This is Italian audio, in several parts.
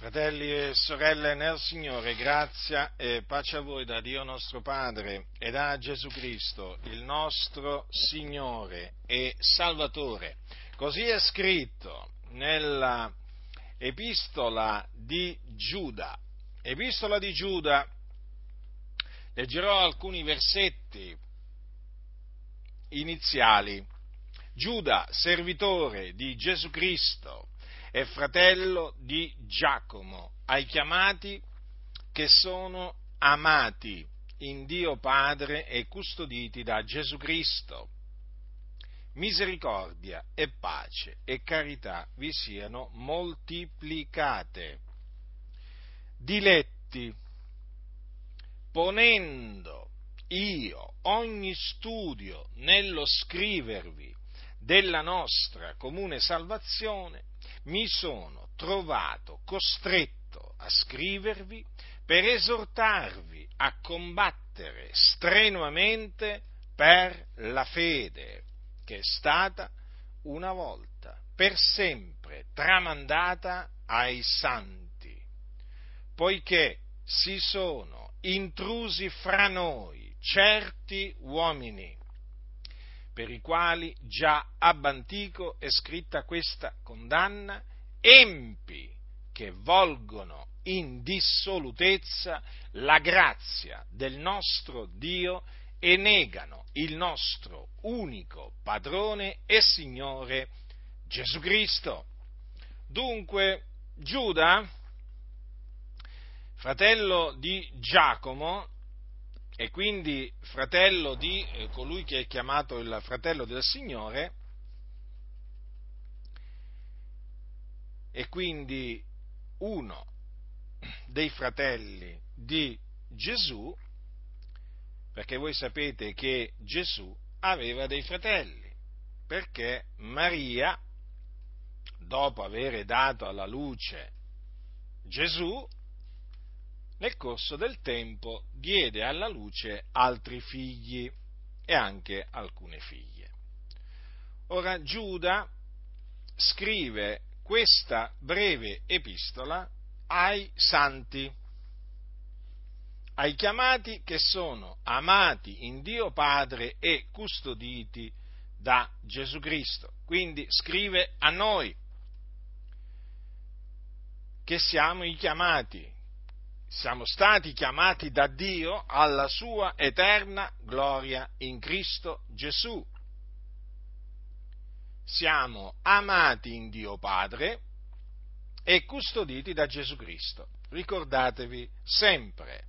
Fratelli e sorelle nel Signore, grazia e pace a voi da Dio nostro Padre e da Gesù Cristo, il nostro Signore e Salvatore. Così è scritto nella epistola di Giuda. Epistola di Giuda, leggerò alcuni versetti iniziali. Giuda, servitore di Gesù Cristo, e fratello di Giacomo, ai chiamati che sono amati in Dio Padre e custoditi da Gesù Cristo. Misericordia e pace e carità vi siano moltiplicate. Diletti, ponendo io ogni studio nello scrivervi della nostra comune salvazione, mi sono trovato costretto a scrivervi per esortarvi a combattere strenuamente per la fede che è stata una volta per sempre tramandata ai santi, poiché si sono intrusi fra noi certi uomini per i quali già ab antico è scritta questa condanna, empi che volgono in dissolutezza la grazia del nostro Dio e negano il nostro unico padrone e Signore Gesù Cristo. Dunque, Giuda, fratello di Giacomo, e quindi fratello di eh, colui che è chiamato il fratello del Signore, e quindi uno dei fratelli di Gesù, perché voi sapete che Gesù aveva dei fratelli, perché Maria, dopo aver dato alla luce Gesù, nel corso del tempo diede alla luce altri figli e anche alcune figlie. Ora Giuda scrive questa breve epistola ai santi, ai chiamati che sono amati in Dio Padre e custoditi da Gesù Cristo. Quindi scrive a noi che siamo i chiamati, siamo stati chiamati da Dio alla sua eterna gloria in Cristo Gesù. Siamo amati in Dio Padre e custoditi da Gesù Cristo. Ricordatevi sempre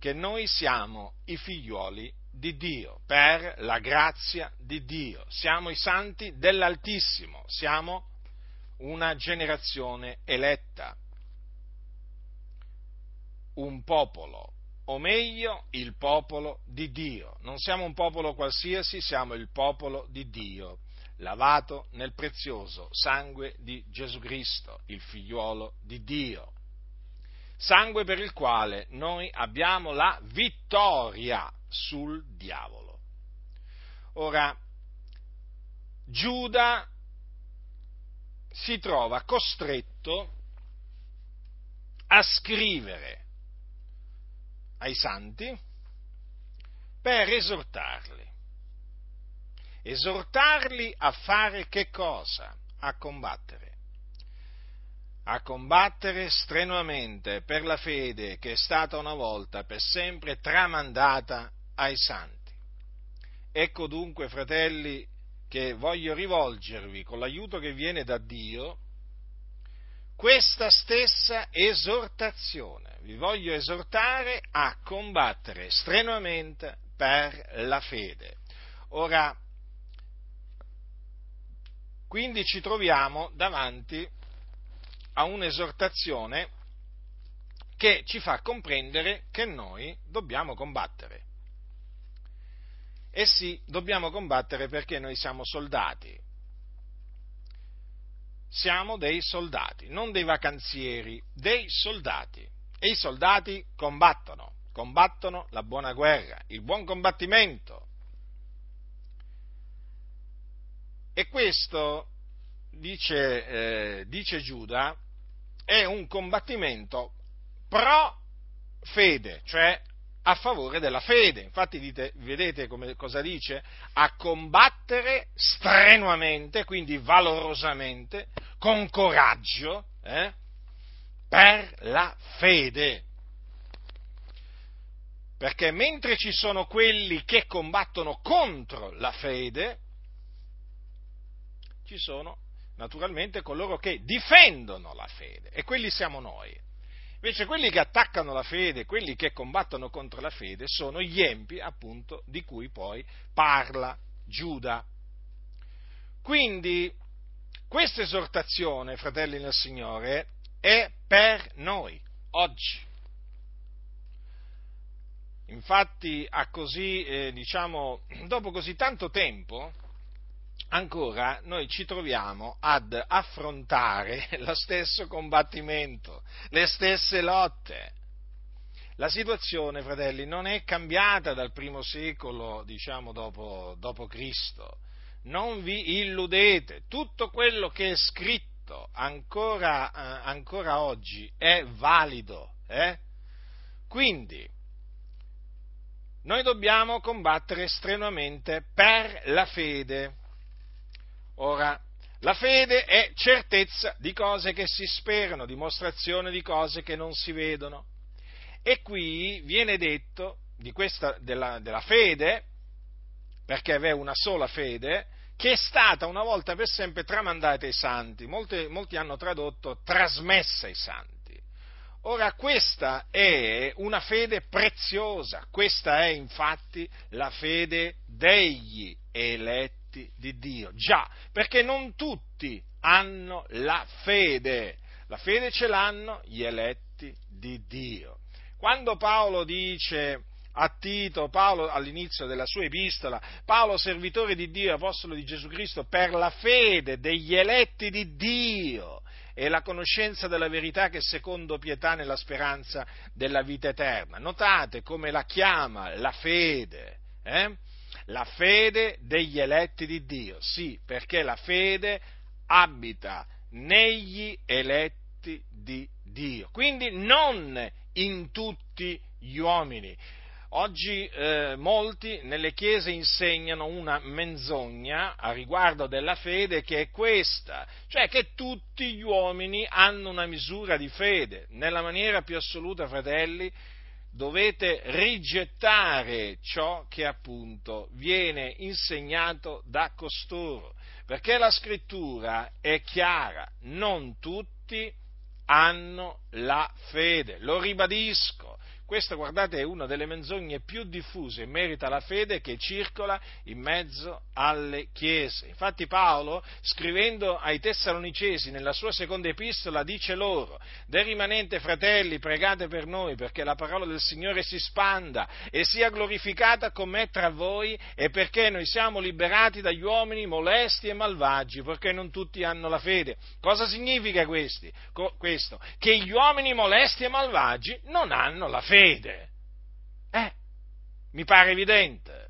che noi siamo i figlioli di Dio, per la grazia di Dio. Siamo i santi dell'Altissimo, siamo una generazione eletta un popolo, o meglio il popolo di Dio. Non siamo un popolo qualsiasi, siamo il popolo di Dio, lavato nel prezioso sangue di Gesù Cristo, il figliuolo di Dio. Sangue per il quale noi abbiamo la vittoria sul diavolo. Ora, Giuda si trova costretto a scrivere ai santi per esortarli. Esortarli a fare che cosa? A combattere. A combattere strenuamente per la fede che è stata una volta per sempre tramandata ai santi. Ecco dunque, fratelli, che voglio rivolgervi con l'aiuto che viene da Dio questa stessa esortazione vi voglio esortare a combattere strenuamente per la fede. Ora, quindi ci troviamo davanti a un'esortazione che ci fa comprendere che noi dobbiamo combattere. E sì, dobbiamo combattere perché noi siamo soldati. Siamo dei soldati, non dei vacanzieri, dei soldati. E i soldati combattono, combattono la buona guerra, il buon combattimento. E questo, dice, eh, dice Giuda, è un combattimento pro fede, cioè a favore della fede. Infatti dite, vedete come, cosa dice? A combattere strenuamente, quindi valorosamente, con coraggio, eh, per la fede. Perché mentre ci sono quelli che combattono contro la fede, ci sono naturalmente coloro che difendono la fede e quelli siamo noi. Invece quelli che attaccano la fede, quelli che combattono contro la fede, sono gli empi, appunto, di cui poi parla Giuda. Quindi, questa esortazione, fratelli nel Signore, è per noi, oggi. Infatti, così, eh, diciamo, dopo così tanto tempo, ancora noi ci troviamo ad affrontare lo stesso combattimento, le stesse lotte. La situazione, fratelli, non è cambiata dal primo secolo, diciamo, dopo, dopo Cristo. Non vi illudete, tutto quello che è scritto ancora, eh, ancora oggi è valido. Eh? Quindi, noi dobbiamo combattere strenuamente per la fede Ora, la fede è certezza di cose che si sperano, dimostrazione di cose che non si vedono. E qui viene detto questa, della, della fede, perché aveva una sola fede, che è stata una volta per sempre tramandata ai santi. Molti, molti hanno tradotto trasmessa ai santi. Ora questa è una fede preziosa, questa è infatti la fede degli eletti di Dio. Già, perché non tutti hanno la fede. La fede ce l'hanno gli eletti di Dio. Quando Paolo dice a Tito, Paolo all'inizio della sua epistola, Paolo servitore di Dio apostolo di Gesù Cristo per la fede degli eletti di Dio e la conoscenza della verità che secondo pietà nella speranza della vita eterna. Notate come la chiama la fede. Eh? la fede degli eletti di Dio, sì, perché la fede abita negli eletti di Dio, quindi non in tutti gli uomini. Oggi eh, molti nelle chiese insegnano una menzogna a riguardo della fede che è questa, cioè che tutti gli uomini hanno una misura di fede. Nella maniera più assoluta, fratelli, dovete rigettare ciò che appunto viene insegnato da costoro, perché la scrittura è chiara, non tutti hanno la fede, lo ribadisco, questa, guardate, è una delle menzogne più diffuse in merito alla fede che circola in mezzo alle chiese. Infatti Paolo, scrivendo ai Tessalonicesi nella sua seconda epistola, dice loro, del rimanente fratelli, pregate per noi perché la parola del Signore si spanda e sia glorificata come tra voi e perché noi siamo liberati dagli uomini molesti e malvagi, perché non tutti hanno la fede. Cosa significa questi? questo? Che gli uomini molesti e malvagi non hanno la fede fede. Eh, mi pare evidente.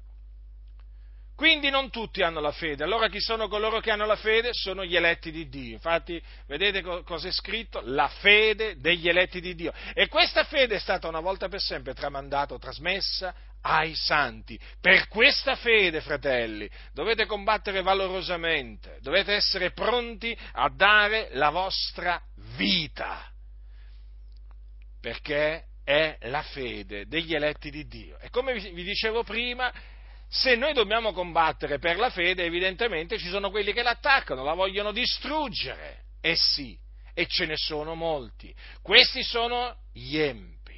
Quindi non tutti hanno la fede. Allora chi sono coloro che hanno la fede? Sono gli eletti di Dio. Infatti, vedete cosa è scritto? La fede degli eletti di Dio. E questa fede è stata una volta per sempre tramandata trasmessa ai santi. Per questa fede, fratelli, dovete combattere valorosamente, dovete essere pronti a dare la vostra vita. Perché è la fede degli eletti di Dio. E come vi dicevo prima, se noi dobbiamo combattere per la fede, evidentemente ci sono quelli che l'attaccano, la vogliono distruggere. E sì, e ce ne sono molti. Questi sono gli empi.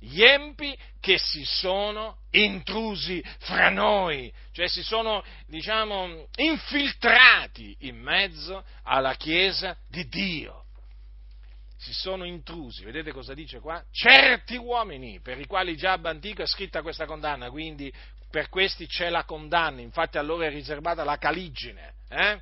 Gli empi che si sono intrusi fra noi, cioè si sono, diciamo, infiltrati in mezzo alla Chiesa di Dio si sono intrusi, vedete cosa dice qua? Certi uomini per i quali già antico è scritta questa condanna, quindi per questi c'è la condanna, infatti a loro è riservata la caligine. Eh?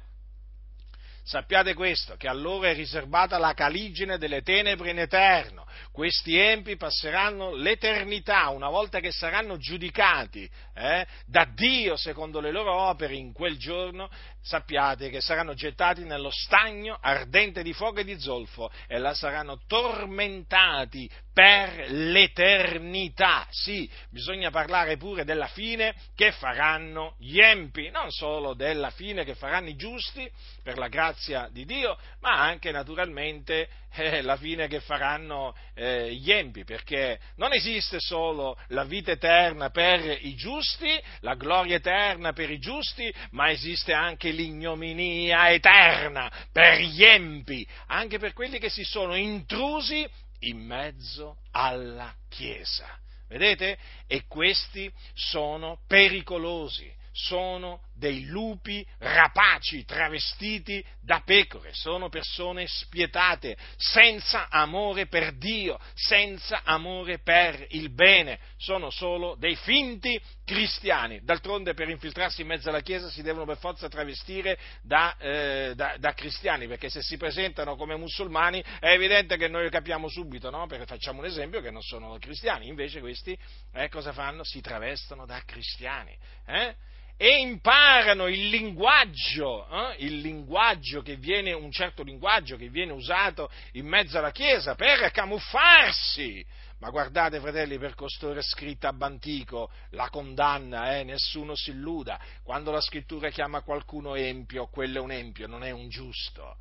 Sappiate questo, che a loro è riservata la caligine delle tenebre in eterno. Questi empi passeranno l'eternità, una volta che saranno giudicati eh, da Dio secondo le loro opere in quel giorno, sappiate che saranno gettati nello stagno ardente di fuoco e di zolfo e là saranno tormentati per l'eternità. Sì, bisogna parlare pure della fine che faranno gli empi, non solo della fine che faranno i giusti per la grazia di Dio, ma anche naturalmente eh, la fine che faranno eh, gli empi, perché non esiste solo la vita eterna per i giusti, la gloria eterna per i giusti, ma esiste anche l'ignominia eterna per gli empi, anche per quelli che si sono intrusi in mezzo alla Chiesa. Vedete? E questi sono pericolosi, sono dei lupi rapaci travestiti da pecore, sono persone spietate, senza amore per Dio, senza amore per il bene, sono solo dei finti cristiani. D'altronde per infiltrarsi in mezzo alla Chiesa si devono per forza travestire da, eh, da, da cristiani, perché se si presentano come musulmani è evidente che noi capiamo subito, no? perché facciamo un esempio che non sono cristiani, invece questi eh, cosa fanno? Si travestono da cristiani. Eh? E imparano il linguaggio, eh? il linguaggio che viene, un certo linguaggio che viene usato in mezzo alla Chiesa per camuffarsi. Ma guardate, fratelli, per costoro è scritta ab antico la condanna, eh? nessuno si illuda. Quando la scrittura chiama qualcuno empio, quello è un empio, non è un giusto.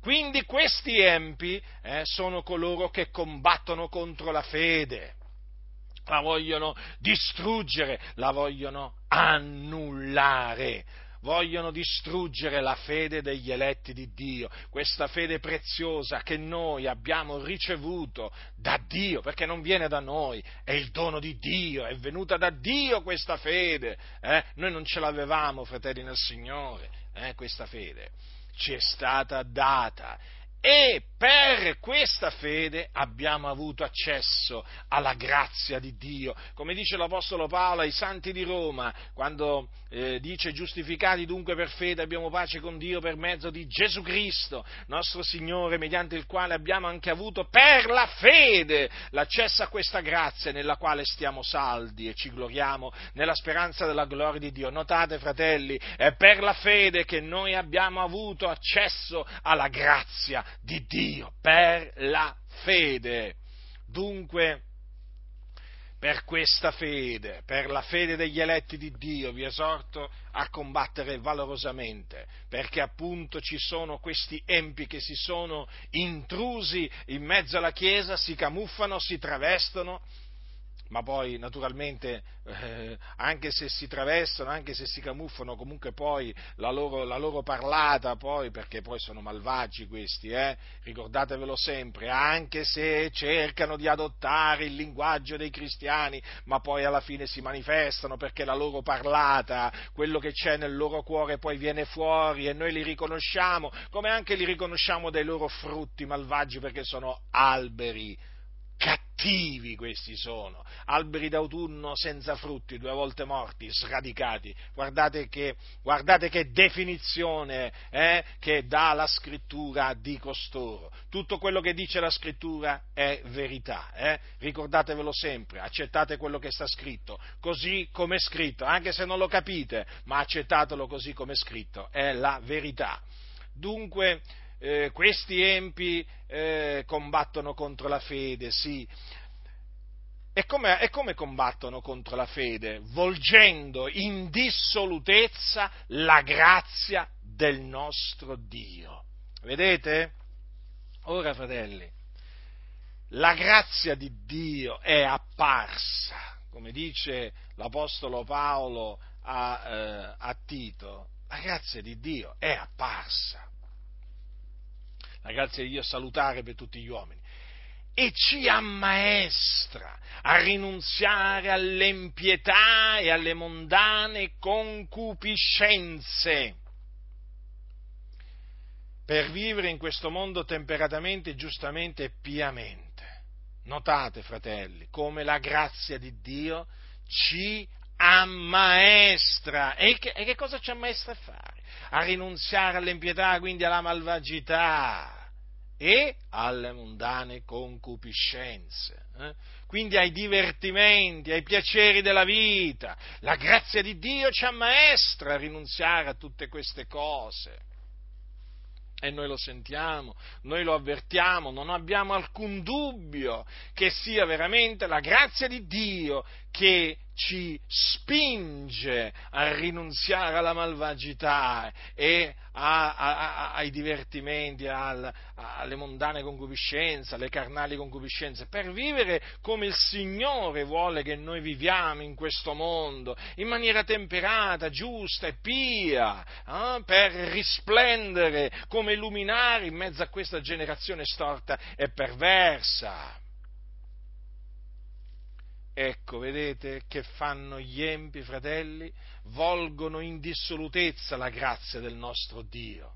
Quindi questi empi eh, sono coloro che combattono contro la fede la vogliono distruggere, la vogliono annullare, vogliono distruggere la fede degli eletti di Dio, questa fede preziosa che noi abbiamo ricevuto da Dio, perché non viene da noi, è il dono di Dio, è venuta da Dio questa fede, eh? noi non ce l'avevamo, fratelli nel Signore, eh? questa fede ci è stata data e per questa fede abbiamo avuto accesso alla grazia di Dio. Come dice l'Apostolo Paolo ai santi di Roma, quando eh, dice giustificati dunque per fede abbiamo pace con Dio per mezzo di Gesù Cristo, nostro Signore, mediante il quale abbiamo anche avuto per la fede l'accesso a questa grazia nella quale stiamo saldi e ci gloriamo nella speranza della gloria di Dio. Notate, fratelli, è per la fede che noi abbiamo avuto accesso alla grazia di Dio, per la fede. Dunque, per questa fede, per la fede degli eletti di Dio, vi esorto a combattere valorosamente, perché appunto ci sono questi empi che si sono intrusi in mezzo alla Chiesa, si camuffano, si travestono ma poi naturalmente eh, anche se si travestono, anche se si camuffano, comunque poi la loro, la loro parlata, poi, perché poi sono malvagi questi, eh, ricordatevelo sempre, anche se cercano di adottare il linguaggio dei cristiani, ma poi alla fine si manifestano perché la loro parlata, quello che c'è nel loro cuore poi viene fuori e noi li riconosciamo, come anche li riconosciamo dai loro frutti malvagi perché sono alberi cattivi questi sono, alberi d'autunno senza frutti, due volte morti, sradicati. Guardate che, guardate che definizione eh, che dà la scrittura di costoro. Tutto quello che dice la scrittura è verità, eh? ricordatevelo sempre, accettate quello che sta scritto, così come è scritto, anche se non lo capite, ma accettatelo così come è scritto, è la verità. Dunque, eh, questi empi eh, combattono contro la fede, sì. E come, e come combattono contro la fede? Volgendo in dissolutezza la grazia del nostro Dio. Vedete? Ora, fratelli, la grazia di Dio è apparsa, come dice l'Apostolo Paolo a, eh, a Tito, la grazia di Dio è apparsa la grazia di Dio salutare per tutti gli uomini, e ci ammaestra a rinunziare all'empietà e alle mondane concupiscenze per vivere in questo mondo temperatamente, giustamente e piamente. Notate, fratelli, come la grazia di Dio ci ammaestra. E che, e che cosa ci ammaestra a fare? A rinunziare all'impietà, quindi alla malvagità. e alle mondane concupiscenze. Eh? Quindi ai divertimenti, ai piaceri della vita. La grazia di Dio ci ammaestra a rinunziare a tutte queste cose. E noi lo sentiamo, noi lo avvertiamo, non abbiamo alcun dubbio che sia veramente la grazia di Dio che ci spinge a rinunziare alla malvagità e a, a, a, ai divertimenti, al, alle mondane concupiscenze, alle carnali concupiscenze, per vivere come il Signore vuole che noi viviamo in questo mondo, in maniera temperata, giusta e pia, eh, per risplendere come luminare in mezzo a questa generazione storta e perversa. Ecco, vedete che fanno gli empi, fratelli? Volgono in dissolutezza la grazia del nostro Dio.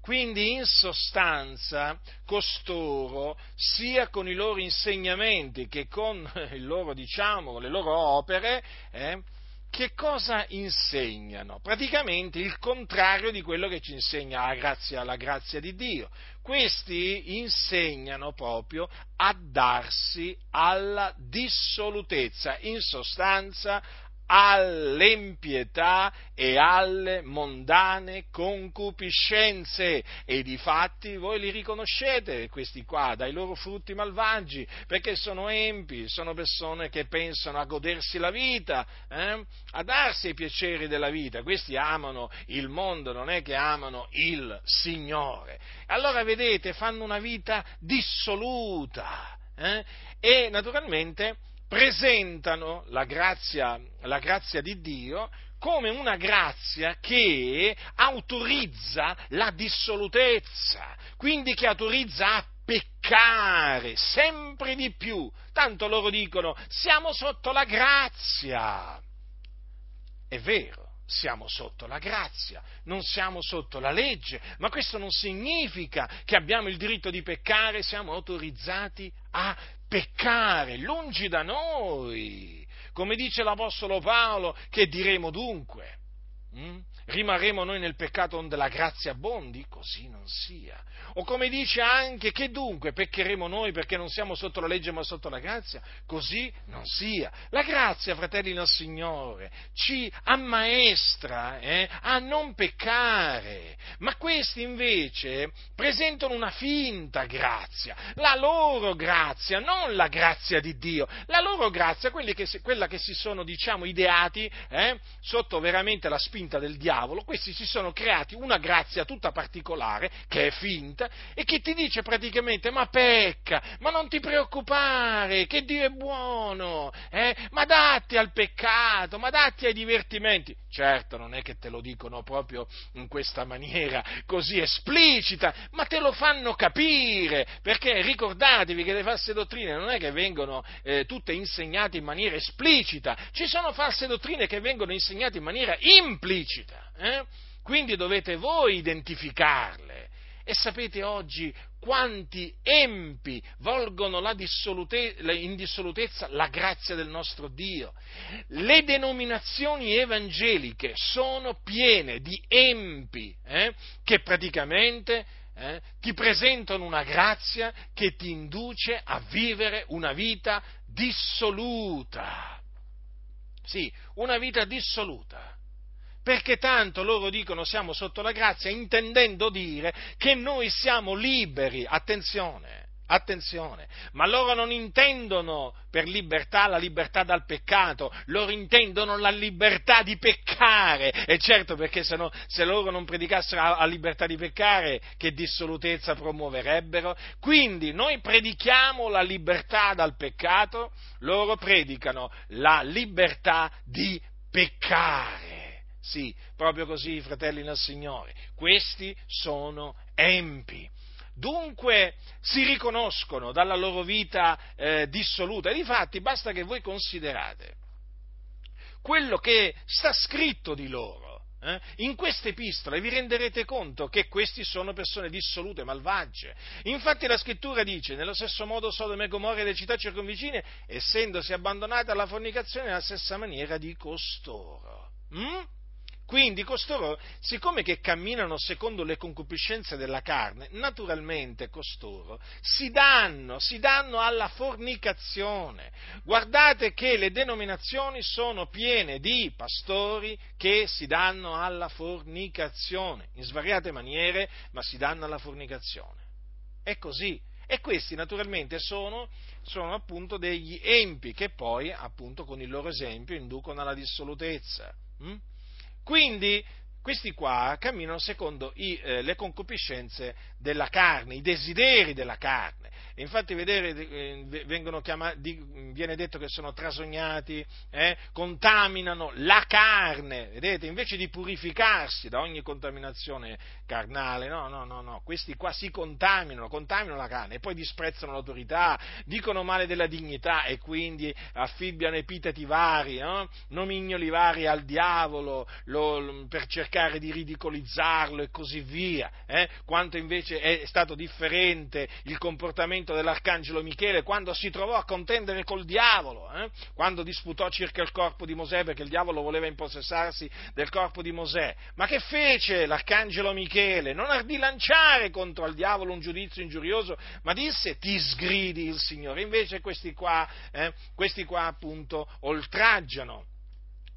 Quindi in sostanza costoro, sia con i loro insegnamenti che con loro, diciamo, le loro opere, eh, che cosa insegnano? Praticamente il contrario di quello che ci insegna la grazia, la grazia di Dio. Questi insegnano proprio a darsi alla dissolutezza, in sostanza all'empietà e alle mondane concupiscenze e di fatti voi li riconoscete questi qua dai loro frutti malvagi perché sono empi, sono persone che pensano a godersi la vita, eh? a darsi i piaceri della vita, questi amano il mondo, non è che amano il Signore. Allora vedete, fanno una vita dissoluta eh? e naturalmente presentano la grazia, la grazia di Dio come una grazia che autorizza la dissolutezza, quindi che autorizza a peccare sempre di più. Tanto loro dicono siamo sotto la grazia. È vero, siamo sotto la grazia, non siamo sotto la legge, ma questo non significa che abbiamo il diritto di peccare, siamo autorizzati a peccare, lungi da noi. Come dice l'Apostolo Paolo, che diremo dunque? Mm? Rimarremo noi nel peccato onde la grazia abbondi? Così non sia. O come dice anche che dunque peccheremo noi perché non siamo sotto la legge ma sotto la grazia? Così non sia. La grazia, fratelli del Signore, ci ammaestra eh, a non peccare, ma questi invece presentano una finta grazia, la loro grazia, non la grazia di Dio, la loro grazia, che, quella che si sono, diciamo, ideati eh, sotto veramente la spinta del diavolo diavolo, questi si sono creati una grazia tutta particolare, che è finta, e che ti dice praticamente, ma pecca, ma non ti preoccupare, che Dio è buono, eh? ma datti al peccato, ma datti ai divertimenti. Certo, non è che te lo dicono proprio in questa maniera così esplicita, ma te lo fanno capire, perché ricordatevi che le false dottrine non è che vengono eh, tutte insegnate in maniera esplicita, ci sono false dottrine che vengono insegnate in maniera implicita. Eh? Quindi dovete voi identificarle. E sapete oggi quanti empi volgono dissolute, in dissolutezza la grazia del nostro Dio. Le denominazioni evangeliche sono piene di empi eh, che praticamente eh, ti presentano una grazia che ti induce a vivere una vita dissoluta. Sì, una vita dissoluta perché tanto loro dicono siamo sotto la grazia, intendendo dire che noi siamo liberi, attenzione, attenzione, ma loro non intendono per libertà la libertà dal peccato, loro intendono la libertà di peccare, e certo perché se, no, se loro non predicassero la libertà di peccare, che dissolutezza promuoverebbero? Quindi noi predichiamo la libertà dal peccato, loro predicano la libertà di peccare. Sì, proprio così, fratelli nel Signore. Questi sono empi. Dunque si riconoscono dalla loro vita eh, dissoluta. E difatti basta che voi considerate quello che sta scritto di loro. Eh? In queste epistole vi renderete conto che questi sono persone dissolute, malvagie. Infatti la scrittura dice, nello stesso modo Sodome e Gomorra e le città circonvicine, essendosi abbandonate alla fornicazione nella stessa maniera di costoro. Mm? Quindi costoro, siccome che camminano secondo le concupiscenze della carne, naturalmente costoro si danno, si danno alla fornicazione. Guardate che le denominazioni sono piene di pastori che si danno alla fornicazione, in svariate maniere, ma si danno alla fornicazione. È così. E questi naturalmente sono, sono appunto degli empi che poi appunto con il loro esempio inducono alla dissolutezza. Hm? Quindi questi qua camminano secondo i, eh, le concupiscenze della carne, i desideri della carne. E infatti vedere, eh, chiamati, viene detto che sono trasognati, eh, contaminano la carne, vedete, invece di purificarsi da ogni contaminazione carnale, no, no, no, no, questi qua si contaminano, contaminano la carne e poi disprezzano l'autorità, dicono male della dignità e quindi affibbiano epiteti vari, no? nomignoli vari al diavolo lo, per cercare di ridicolizzarlo e così via, eh? quanto invece è stato differente il comportamento dell'arcangelo Michele quando si trovò a contendere col diavolo, eh? quando disputò circa il corpo di Mosè perché il diavolo voleva impossessarsi del corpo di Mosè. Ma che fece l'arcangelo Michele? Non ardì lanciare contro al diavolo un giudizio ingiurioso, ma disse ti sgridi il Signore. Invece questi qua, eh, questi qua appunto oltraggiano,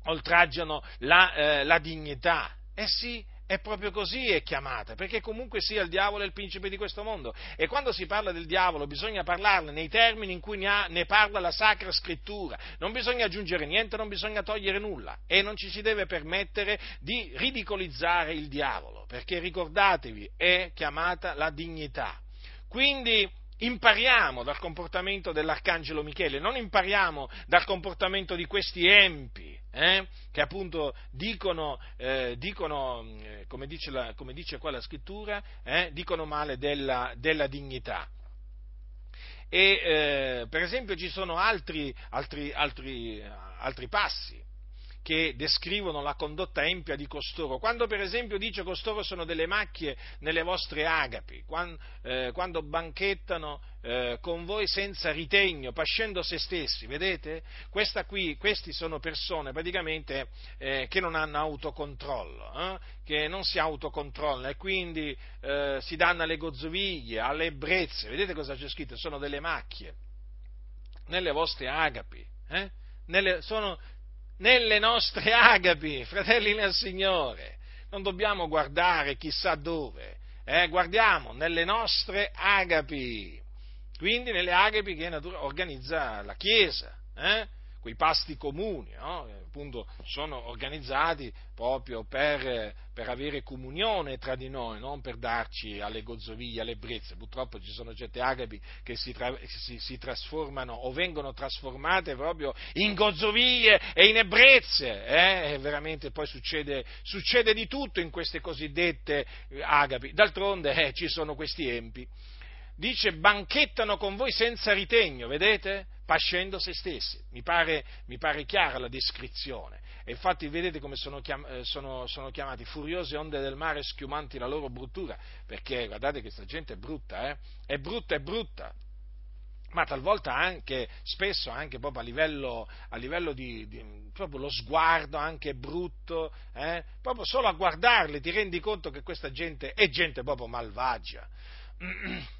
oltraggiano la, eh, la dignità. Eh sì, è proprio così è chiamata, perché comunque sia il diavolo è il principe di questo mondo. E quando si parla del diavolo bisogna parlarne nei termini in cui ne, ha, ne, parla la Sacra Scrittura. Non bisogna aggiungere niente, non bisogna togliere nulla. E non ci si deve permettere di ridicolizzare il diavolo, perché ricordatevi, è chiamata la dignità. Quindi impariamo dal comportamento dell'arcangelo Michele, non impariamo dal comportamento di questi empi, eh, che appunto dicono, eh, dicono eh, come, dice la, come, dice qua la scrittura, eh, dicono male della, della dignità. E eh, per esempio ci sono altri, altri, altri, altri passi che descrivono la condotta empia di costoro. Quando per esempio dice costoro sono delle macchie nelle vostre agapi, quando, eh, quando banchettano eh, con voi senza ritegno, pascendo se stessi, vedete? Qui, questi sono persone praticamente eh, che non hanno autocontrollo, eh? che non si autocontrollano e quindi eh, si danno alle gozzoviglie, alle ebbrezze, vedete cosa c'è scritto? Sono delle macchie nelle vostre agapi, eh? nelle, sono, nelle nostre agapi, fratelli nel Signore. Non dobbiamo guardare chissà dove, guardiamo nelle nostre agapi. Quindi nelle agapi che organizza la Chiesa. Eh? quei pasti comuni, no? appunto sono organizzati proprio per, per, avere comunione tra di noi, non per darci alle gozzoviglie, alle brezze. Purtroppo ci sono certe agapi che si, tra, si, si trasformano o vengono trasformate proprio in gozzoviglie e in ebbrezze. Eh? E veramente poi succede, succede, di tutto in queste cosiddette agapi. D'altronde eh, ci sono questi empi dice banchettano con voi senza ritegno, vedete? Pascendo se stessi. Mi pare, mi pare chiara la descrizione. E infatti vedete come sono, chiam- eh, sono, sono, chiamati furiose onde del mare schiumanti la loro bruttura, perché guardate questa gente è brutta, eh? È brutta, è brutta. Ma talvolta anche, spesso anche proprio a livello, a livello di, di, proprio lo sguardo anche brutto, eh? proprio solo a guardarli ti rendi conto che questa gente è gente proprio malvagia.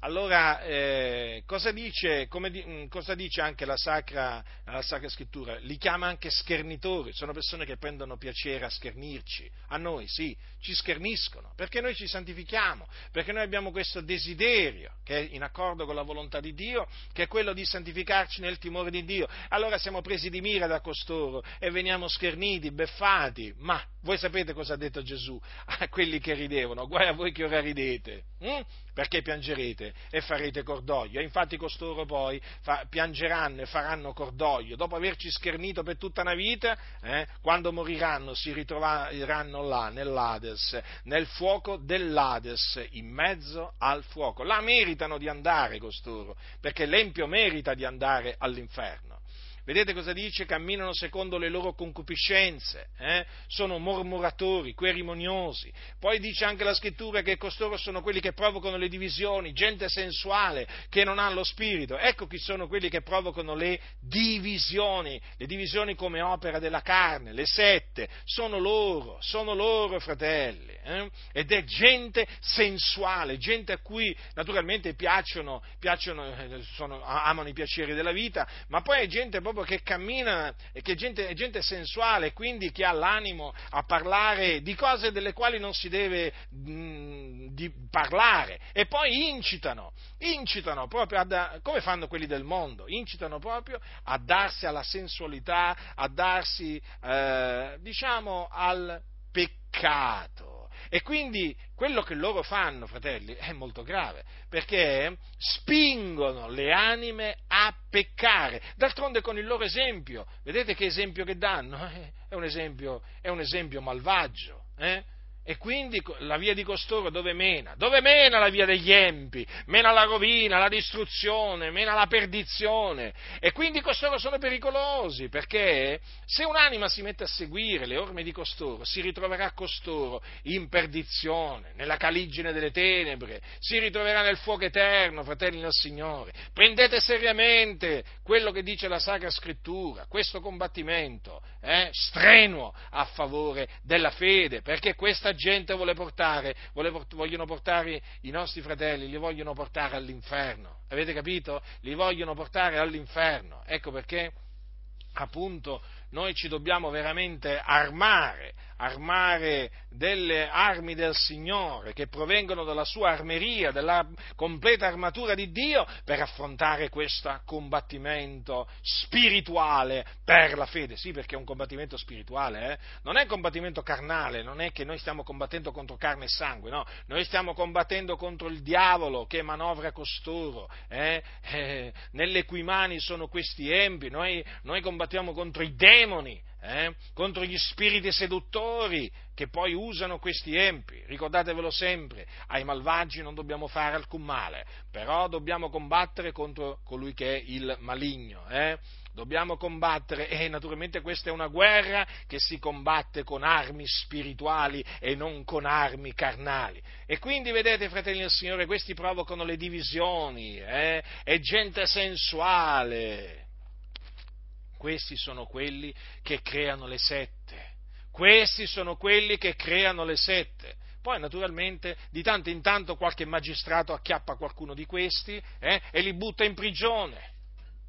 Allora, eh, cosa, dice, di, mm, cosa, dice, anche la sacra, la sacra, Scrittura? Li chiama anche schernitori, sono persone che prendono piacere a schernirci, a noi sì, ci scherniscono, perché noi ci santifichiamo, perché noi abbiamo questo desiderio, che è in accordo con la volontà di Dio, che è quello di santificarci nel timore di Dio. Allora siamo presi di mira da costoro e veniamo scherniti, beffati, ma voi sapete cosa ha detto Gesù a quelli che ridevano? Guai a voi che ora ridete, hm? perché piangerete e farete cordoglio. E infatti costoro poi fa, piangeranno e faranno cordoglio. Dopo averci schernito per tutta una vita, eh, quando moriranno si ritroveranno là, nell'Ades, nel fuoco dell'Ades, in mezzo al fuoco. Là meritano di andare costoro, perché l'Empio merita di andare all'inferno. Vedete cosa dice? Camminano secondo le loro concupiscenze, eh? sono mormoratori, querimoniosi. Poi dice anche la scrittura che costoro sono quelli che provocano le divisioni, gente sensuale che non ha lo spirito. Ecco chi sono quelli che provocano le divisioni, le divisioni come opera della carne, le sette, sono loro, sono loro fratelli. Eh? Ed è gente sensuale, gente a cui naturalmente piacciono, piacciono eh, sono, amano i piaceri della vita, ma poi è gente proprio che cammina, che è gente, gente sensuale, quindi che ha l'animo a parlare di cose delle quali non si deve mh, parlare e poi incitano, incitano proprio a, come fanno quelli del mondo, incitano proprio a darsi alla sensualità, a darsi, eh, diciamo, al peccato. E quindi quello che loro fanno, fratelli, è molto grave, perché spingono le anime a peccare. D'altronde con il loro esempio, vedete che esempio che danno? È un esempio, è un esempio malvagio. Eh? E quindi la via di costoro dove mena? Dove mena la via degli empi? Mena la rovina, la distruzione, mena la perdizione. E quindi costoro sono pericolosi, perché se un'anima si mette a seguire le orme di costoro, si ritroverà costoro in perdizione, nella caligine delle tenebre, si ritroverà nel fuoco eterno, fratelli del Signore. Prendete seriamente quello che dice la Sacra Scrittura, questo combattimento eh, strenuo a favore della fede, perché questa gente vuole portare, vuole, vogliono portare i nostri fratelli, li vogliono portare all'inferno. Avete capito? Li vogliono portare all'inferno. Ecco perché appunto noi ci dobbiamo veramente armare, armare delle armi del Signore che provengono dalla sua armeria, dalla completa armatura di Dio per affrontare questo combattimento spirituale per la fede. Sì, perché è un combattimento spirituale, eh? non è un combattimento carnale, non è che noi stiamo combattendo contro carne e sangue, no, noi stiamo combattendo contro il diavolo che manovra costoro, eh? Eh, nelle cui mani sono questi empi, noi, noi combattiamo contro i demoni eh, contro gli spiriti seduttori che poi usano questi empi. Ricordatevelo sempre, ai malvagi non dobbiamo fare alcun male, però dobbiamo combattere contro colui che è il maligno. Eh? Dobbiamo combattere e naturalmente questa è una guerra che si combatte con armi spirituali e non con armi carnali. E quindi vedete, fratelli del Signore, questi provocano le divisioni, eh? è gente sensuale questi sono quelli che creano le sette. Questi sono quelli che creano le sette. Poi naturalmente di tanto in tanto qualche magistrato acchiappa qualcuno di questi eh, e li butta in prigione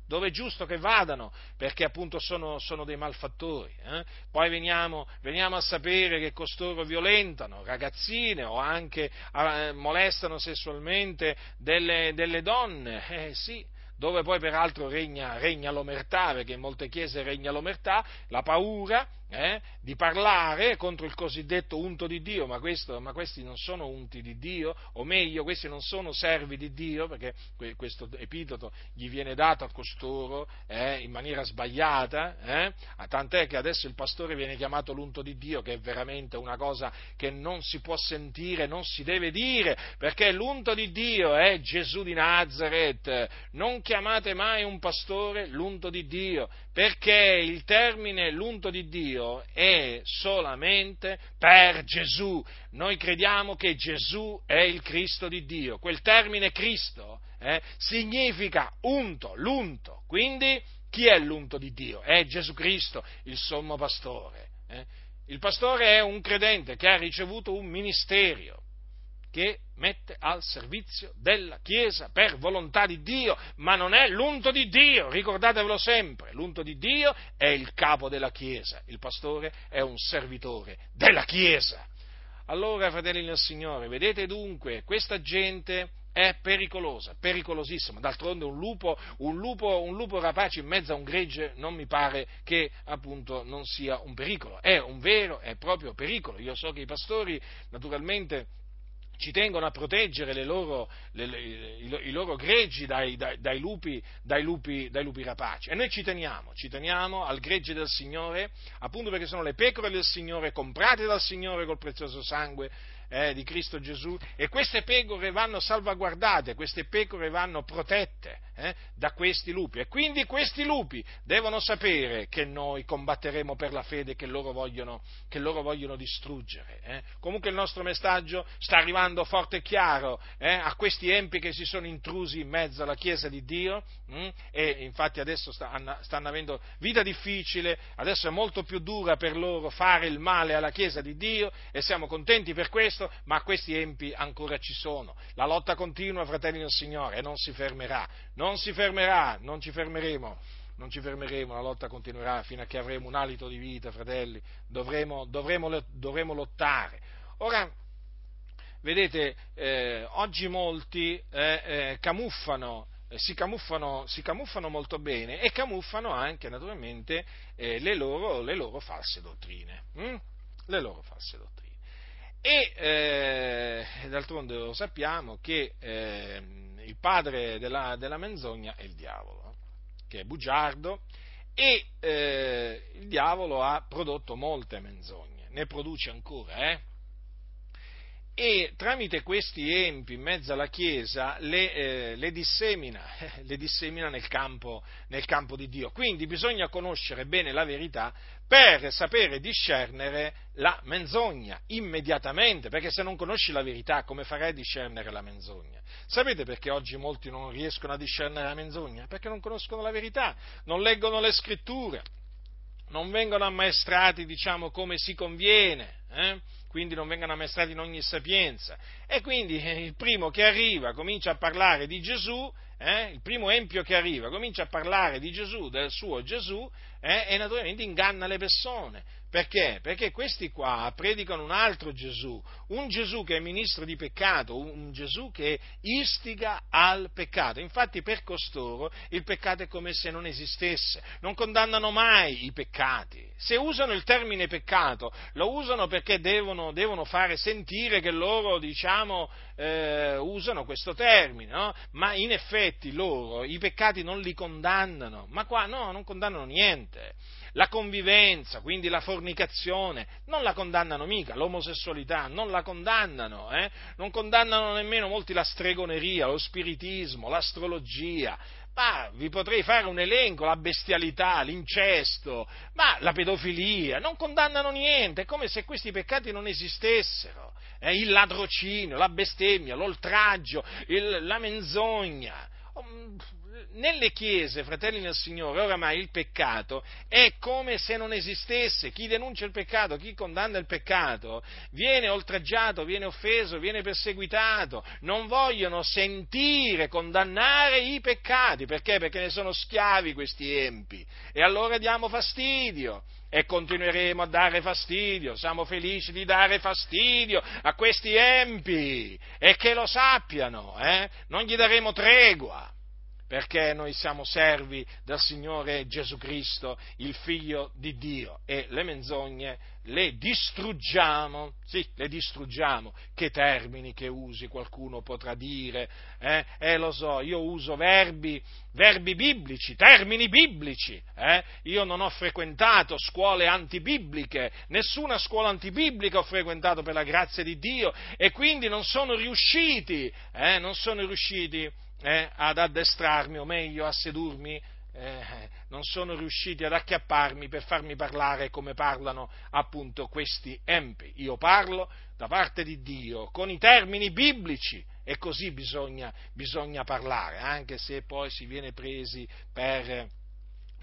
dove è giusto che vadano, perché appunto sono, sono dei malfattori. Eh? Poi veniamo, veniamo, a sapere che costoro violentano ragazzine o anche eh, molestano sessualmente delle, delle donne. Eh sì, dove poi peraltro regna, regna l'omertà, perché in molte chiese regna l'omertà, la paura, eh, di parlare contro il cosiddetto unto di Dio, ma, questo, ma, questi non sono unti di Dio, o meglio, questi non sono servi di Dio, perché questo epiteto gli viene dato a costoro eh, in maniera sbagliata, eh, tant'è che adesso il pastore viene chiamato l'unto di Dio, che è veramente una cosa che non si può sentire, non si deve dire, perché l'unto di Dio è Gesù di Nazareth, non chiamate mai un pastore l'unto di Dio, perché il termine l'unto di Dio è solamente per Gesù. Noi crediamo che Gesù è il Cristo di Dio. Quel termine Cristo eh, significa unto, l'unto. Quindi chi è l'unto di Dio? È Gesù Cristo, il sommo pastore. Eh? Il pastore è un credente che ha ricevuto un ministero che mette al servizio della Chiesa per volontà di Dio, ma non è l'unto di Dio, ricordatevelo sempre, l'unto di Dio è il capo della Chiesa, il pastore è un servitore della Chiesa. Allora, fratelli del Signore, vedete dunque, questa gente è pericolosa, pericolosissima. D'altronde un lupo, un, lupo, un lupo, rapace in mezzo a un gregge non mi pare che appunto non sia un pericolo, è un vero e proprio pericolo. Io so che i pastori naturalmente ci tengono a proteggere le loro, le, i, i, loro greggi dai, dai, dai, lupi, lupi, dai, lupi, rapaci. E noi ci teniamo, ci teniamo al gregge del Signore, appunto perché sono le pecore del Signore, comprate dal Signore col prezioso sangue eh, di Cristo Gesù e queste pecore vanno salvaguardate, queste pecore vanno protette eh, da questi lupi e quindi questi lupi devono sapere che noi combatteremo per la fede che loro vogliono, che loro vogliono distruggere. Eh. Comunque il nostro messaggio sta arrivando forte e chiaro eh, a questi empi che si sono intrusi in mezzo alla Chiesa di Dio mh, mm, e infatti adesso stanno, stanno avendo vita difficile, adesso è molto più dura per loro fare il male alla Chiesa di Dio e siamo contenti per questo, ma questi empi ancora ci sono. La lotta continua, fratelli del Signore, e non si fermerà, non si fermerà, non ci fermeremo non ci fermeremo, la lotta continuerà fino a che avremo un alito di vita, fratelli, dovremo, dovremo, dovremo lottare. Ora, vedete, eh, oggi molti eh, eh, camuffano, eh, si, camuffano, si, camuffano, molto bene e camuffano anche naturalmente eh, le loro, le, loro, false dottrine. Hm? Le loro false dottrine. E eh, d'altronde lo sappiamo che il padre della, della, menzogna è il diavolo, che è bugiardo e il diavolo ha prodotto molte menzogne, ne produce ancora, eh? E tramite questi empi in mezzo alla Chiesa le, eh, le dissemina, le dissemina nel, campo, nel campo di Dio. Quindi bisogna conoscere bene la verità per sapere discernere la menzogna immediatamente, perché se non conosci la verità come farai a discernere la menzogna? Sapete perché oggi molti non riescono a discernere la menzogna? Perché non conoscono la verità, non leggono le scritture, non vengono ammaestrati, diciamo, come si conviene. Eh? Quindi non vengano ammaestrati in ogni sapienza. E quindi eh, il primo che arriva comincia a parlare di Gesù, eh, il primo empio che arriva comincia a parlare di Gesù, del suo Gesù, eh, e naturalmente inganna le persone. Perché? Perché questi qua predicano un altro Gesù, un Gesù che è ministro di peccato, un Gesù che istiga al peccato. Infatti per costoro il peccato è come se non esistesse, non condannano mai i peccati. Se usano il termine peccato, lo usano perché devono, devono fare sentire che loro, diciamo, eh, usano questo termine, no? ma in effetti loro i peccati non li condannano, ma qua no, non condannano niente la convivenza, quindi la fornicazione, non la condannano mica, l'omosessualità, non la condannano, eh? non condannano nemmeno molti la stregoneria, lo spiritismo, l'astrologia, ma vi potrei fare un elenco, la bestialità, l'incesto, ma la pedofilia, non condannano niente, è come se questi peccati non esistessero, eh? il ladrocinio, la bestemmia, l'oltraggio, il, la menzogna, nelle chiese, fratelli del Signore, oramai il peccato è come se non esistesse. Chi denuncia il peccato, chi condanna il peccato, viene oltraggiato, viene offeso, viene perseguitato. Non vogliono sentire condannare i peccati. Perché? Perché ne sono schiavi questi empi. E allora diamo fastidio e continueremo a dare fastidio, siamo felici di dare fastidio a questi empi e che lo sappiano, eh? non gli daremo tregua perché noi siamo servi del Signore Gesù Cristo, il Figlio di Dio, e le menzogne le distruggiamo, sì, le distruggiamo. Che termini che usi qualcuno potrà dire, eh? eh lo so, io uso verbi, verbi biblici, termini biblici, eh? io non ho frequentato scuole antibibliche, nessuna scuola antibiblica ho frequentato per la grazia di Dio e quindi non sono riusciti, eh? non sono riusciti eh, ad addestrarmi, o meglio a sedurmi, eh, non sono riusciti ad acchiapparmi per farmi parlare come parlano appunto questi empi. Io parlo da parte di Dio con i termini biblici e così bisogna, bisogna parlare, anche se poi si viene presi per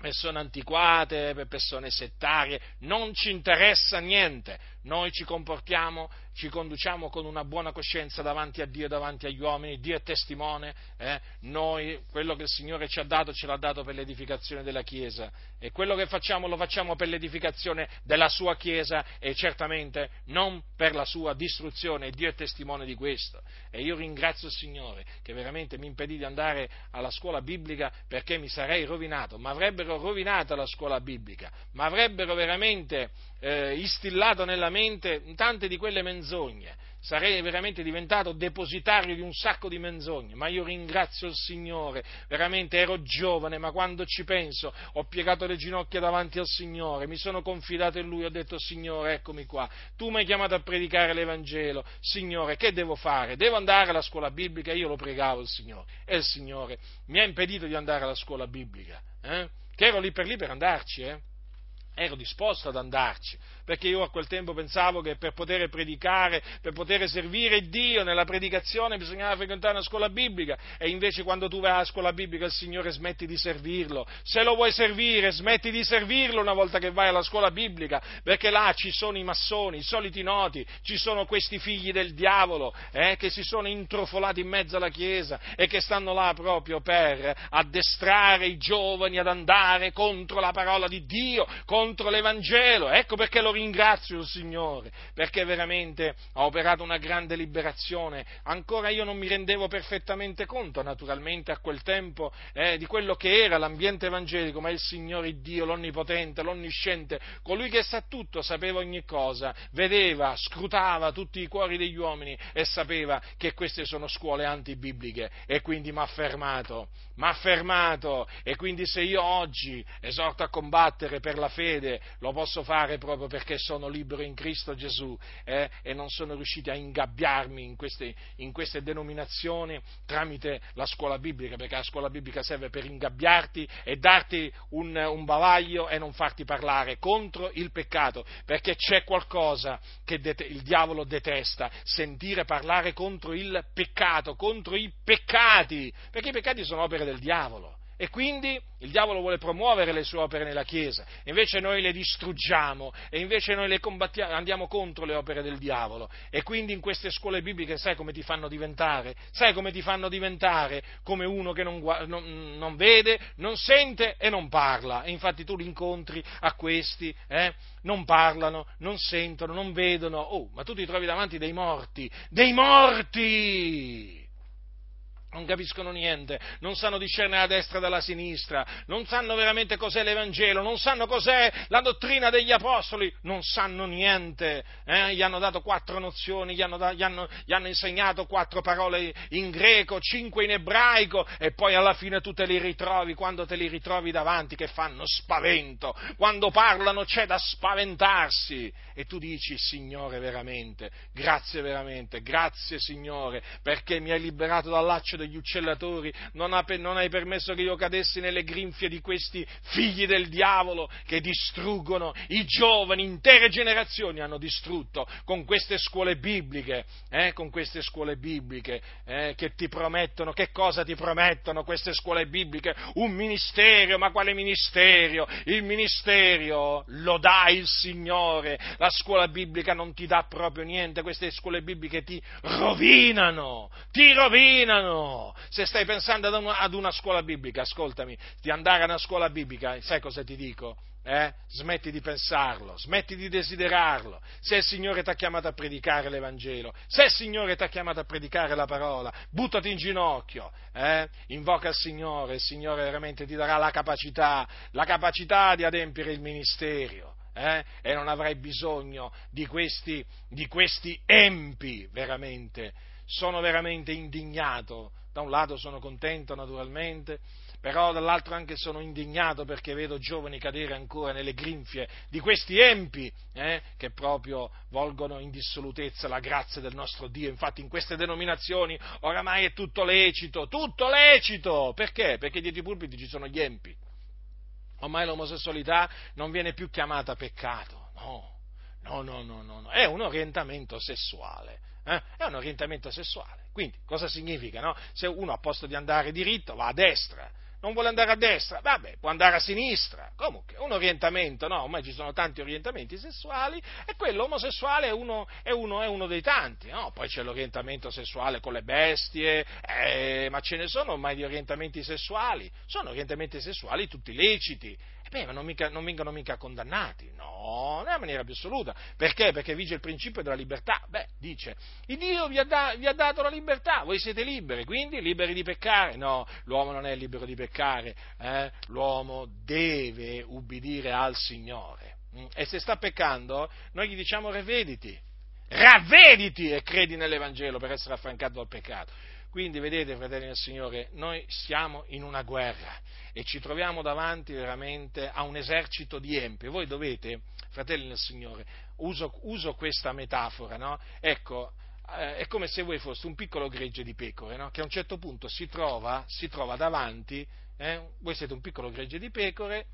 persone antiquate, per persone settarie, non ci interessa niente, noi ci comportiamo, ci conduciamo con una buona coscienza davanti a Dio e davanti agli uomini, Dio è testimone, eh? noi quello che il Signore ci ha dato ce l'ha dato per l'edificazione della Chiesa. E quello che facciamo lo facciamo per l'edificazione della sua Chiesa e certamente non per la sua distruzione, Dio è testimone di questo. E io ringrazio il Signore che veramente mi impedì di andare alla scuola biblica perché mi sarei rovinato, ma avrebbero rovinato la scuola biblica, ma avrebbero veramente eh, istillato nella mente tante di quelle menzogne. sarei veramente diventato depositario di un sacco di menzogne, ma io ringrazio il Signore, veramente ero giovane, ma quando ci penso ho piegato le ginocchia davanti al Signore, mi sono confidato in Lui, ho detto Signore, eccomi qua, tu mi hai chiamato a predicare l'Evangelo, Signore, che devo fare? Devo andare alla scuola biblica? Io lo pregavo il Signore e il Signore mi ha impedito di andare alla scuola biblica, eh? che ero lì per lì per andarci, eh? Ero disposto ad andarci, perché io a quel tempo pensavo che per poter predicare, per poter servire Dio nella predicazione bisognava frequentare una scuola biblica e invece quando tu vai alla scuola biblica il Signore smetti di servirlo. Se lo vuoi servire, smetti di servirlo una volta che vai alla scuola biblica, perché là ci sono i massoni, i soliti noti, ci sono questi figli del diavolo eh, che si sono intrufolati in mezzo alla Chiesa e che stanno là proprio per addestrare i giovani ad andare contro la parola di Dio, contro l'Evangelo. Ecco perché lo ringrazio il Signore perché veramente ha operato una grande liberazione. Ancora io non mi rendevo perfettamente conto, naturalmente, a quel tempo eh, di quello che era l'ambiente evangelico, ma il Signore Dio, l'Onnipotente, l'Onnisciente, colui che sa tutto, sapeva ogni cosa, vedeva, scrutava tutti i cuori degli uomini e sapeva che queste sono scuole antibibliche e quindi mi ha fermato, mi ha fermato e quindi se io oggi esorto a combattere per la fede, lo posso fare proprio perché sono libero in Cristo Gesù eh, e non sono riusciti a ingabbiarmi in queste, in queste, denominazioni tramite la scuola biblica, perché la scuola biblica serve per ingabbiarti e darti un, un bavaglio e non farti parlare contro il peccato, perché c'è qualcosa che det- il diavolo detesta, sentire parlare contro il peccato, contro i peccati, perché i peccati sono opere del diavolo. E quindi il diavolo vuole promuovere le sue opere nella Chiesa, invece noi le distruggiamo e invece noi le combattiamo, andiamo contro le opere del diavolo. E quindi in queste scuole bibliche sai come ti fanno diventare? Sai come ti fanno diventare? Come uno che non, non, non vede, non sente e non parla. E infatti tu li incontri a questi, eh? non parlano, non sentono, non vedono. Oh, ma tu ti trovi davanti dei morti, dei morti! Non capiscono niente, non sanno discernere la destra dalla sinistra, non sanno veramente cos'è l'Evangelo, non sanno cos'è la dottrina degli Apostoli, non sanno niente. Eh? Gli hanno dato quattro nozioni, gli hanno, gli, hanno, gli hanno, insegnato quattro parole in greco, cinque in ebraico e poi alla fine tu te li ritrovi, quando te li ritrovi davanti che fanno spavento, quando parlano c'è da spaventarsi e tu dici Signore veramente, grazie veramente, grazie Signore perché mi hai liberato dal laccio degli uccellatori, non, ha, non hai permesso che io cadessi nelle grinfie di questi figli del diavolo che distruggono i giovani, intere generazioni hanno distrutto con queste scuole bibliche, eh, con queste scuole bibliche eh, che ti promettono, che cosa ti promettono queste scuole bibliche? Un ministero, ma quale ministero? Il ministero lo dà il Signore, la scuola biblica non ti dà proprio niente, queste scuole bibliche ti rovinano, ti rovinano se stai pensando ad una, scuola biblica, ascoltami, di andare a una scuola biblica, sai cosa ti dico? Eh? Smetti di pensarlo, smetti di desiderarlo. Se il Signore ti ha chiamato a predicare l'Evangelo, se il Signore ti ha chiamato a predicare la parola, buttati in ginocchio, eh? invoca il Signore, il Signore veramente ti darà la capacità, la capacità di adempiere il ministero. Eh? e non avrai bisogno di questi, di questi empi, veramente. Sono veramente indignato da un lato sono contento naturalmente, però dall'altro anche sono indignato perché vedo giovani cadere ancora nelle grinfie di questi empi eh, che proprio volgono in dissolutezza la grazia del nostro Dio. Infatti in queste denominazioni oramai è tutto lecito, tutto lecito! Perché? Perché dietro i pulpiti ci sono gli empi. Ormai l'omosessualità non viene più chiamata peccato, no. No, no, no, no, no. è un orientamento sessuale, eh? è un orientamento sessuale. Quindi cosa significa? No? Se uno a posto di andare diritto va a destra, non vuole andare a destra, vabbè, può andare a sinistra. Comunque, un orientamento, no? Ormai ci sono tanti orientamenti sessuali e quello omosessuale è uno, è uno, è uno dei tanti, no? Poi c'è l'orientamento sessuale con le bestie, eh, ma ce ne sono ormai di orientamenti sessuali, sono orientamenti sessuali tutti leciti. E beh, ma non, mica, non vengono mica condannati, no, nella maniera più assoluta. Perché? Perché vige il principio della libertà. Beh, dice, il Dio vi ha, da, vi ha dato la libertà, voi siete liberi, quindi liberi di peccare. No, l'uomo non è libero di peccare, eh? l'uomo deve ubbidire al Signore. Mm? E se sta peccando, noi gli diciamo revediti, ravvediti e credi nell'Evangelo per essere affrancato dal peccato. Quindi vedete, fratelli del Signore, noi siamo in una guerra e ci troviamo davanti veramente a un esercito di empi. Voi dovete, fratelli del Signore, uso, uso questa metafora, no? Ecco, eh, è come se voi foste un piccolo gregge di pecore, no? che a un certo punto si trova, si trova davanti, eh? voi siete un piccolo gregge di pecore,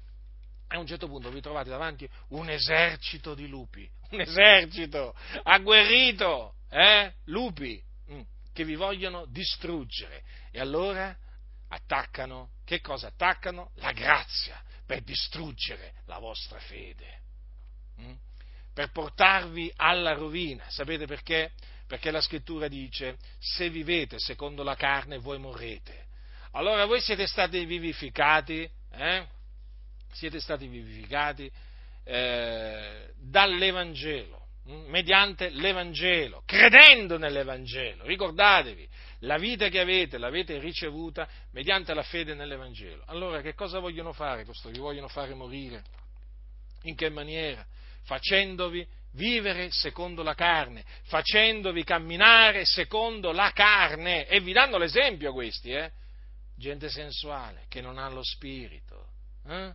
e a un certo punto vi trovate davanti un esercito di lupi, un esercito agguerrito, eh? lupi, che vi vogliono distruggere. E allora attaccano, che cosa attaccano? La grazia, per distruggere la vostra fede, mm? per portarvi alla rovina. Sapete perché? perché la scrittura dice se vivete secondo la carne voi morrete. Allora voi siete stati vivificati, eh? siete stati vivificati eh, dall'Evangelo? Mediante l'Evangelo, credendo nell'Evangelo. Ricordatevi, la vita che avete l'avete ricevuta mediante la fede nell'Evangelo. Allora che cosa vogliono fare costoro? Vi vogliono fare morire? In che maniera? Facendovi vivere secondo la carne, facendovi camminare secondo la carne. E vi danno l'esempio questi, eh? Gente sensuale, che non ha lo spirito, eh?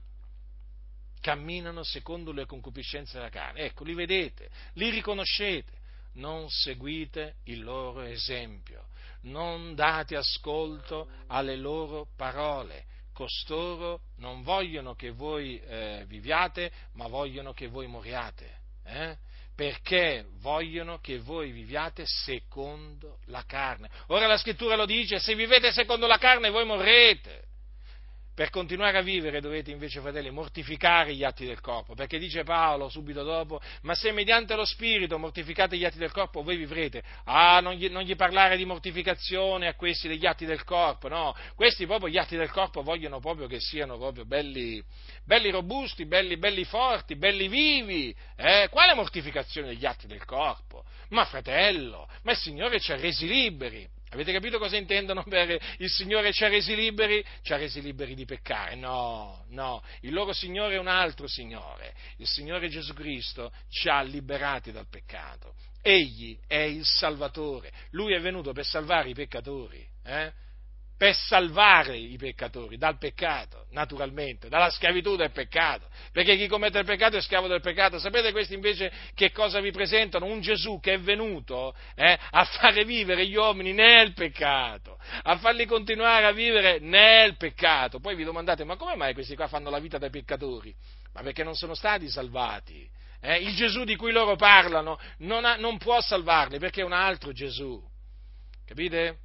Camminano secondo le concupiscenze della carne. Ecco, li vedete, li riconoscete. Non seguite il loro esempio, non date ascolto alle loro parole. Costoro non vogliono che voi eh, viviate, ma vogliono che voi moriate. Eh? perché vogliono che voi viviate secondo la carne. Ora la scrittura lo dice, se vivete secondo la carne voi morrete. Per continuare a vivere dovete invece, fratelli, mortificare gli atti del corpo, perché dice Paolo subito dopo, ma se mediante lo Spirito mortificate gli atti del corpo, voi vivrete. Ah, non gli, non gli parlare di mortificazione a questi degli atti del corpo, no, questi proprio gli atti del corpo vogliono proprio che siano proprio belli, belli robusti, belli, belli forti, belli vivi. Eh? Quale mortificazione degli atti del corpo? Ma fratello, ma il Signore ci ha resi liberi. Avete capito cosa intendono per il Signore ci ha resi liberi? Ci ha resi liberi di peccare. No, no, il loro Signore è un altro Signore. Il Signore Gesù Cristo ci ha liberati dal peccato. Egli è il Salvatore. Lui è venuto per salvare i peccatori. Eh? Per salvare i peccatori dal peccato, naturalmente, dalla schiavitù del peccato, perché chi commette il peccato è schiavo del peccato. Sapete questi invece che cosa vi presentano? Un Gesù che è venuto eh, a fare vivere gli uomini nel peccato, a farli continuare a vivere nel peccato. Poi vi domandate, ma come mai questi qua fanno la vita dei peccatori? Ma perché non sono stati salvati. Eh? Il Gesù di cui loro parlano non, ha, non può salvarli perché è un altro Gesù. Capite?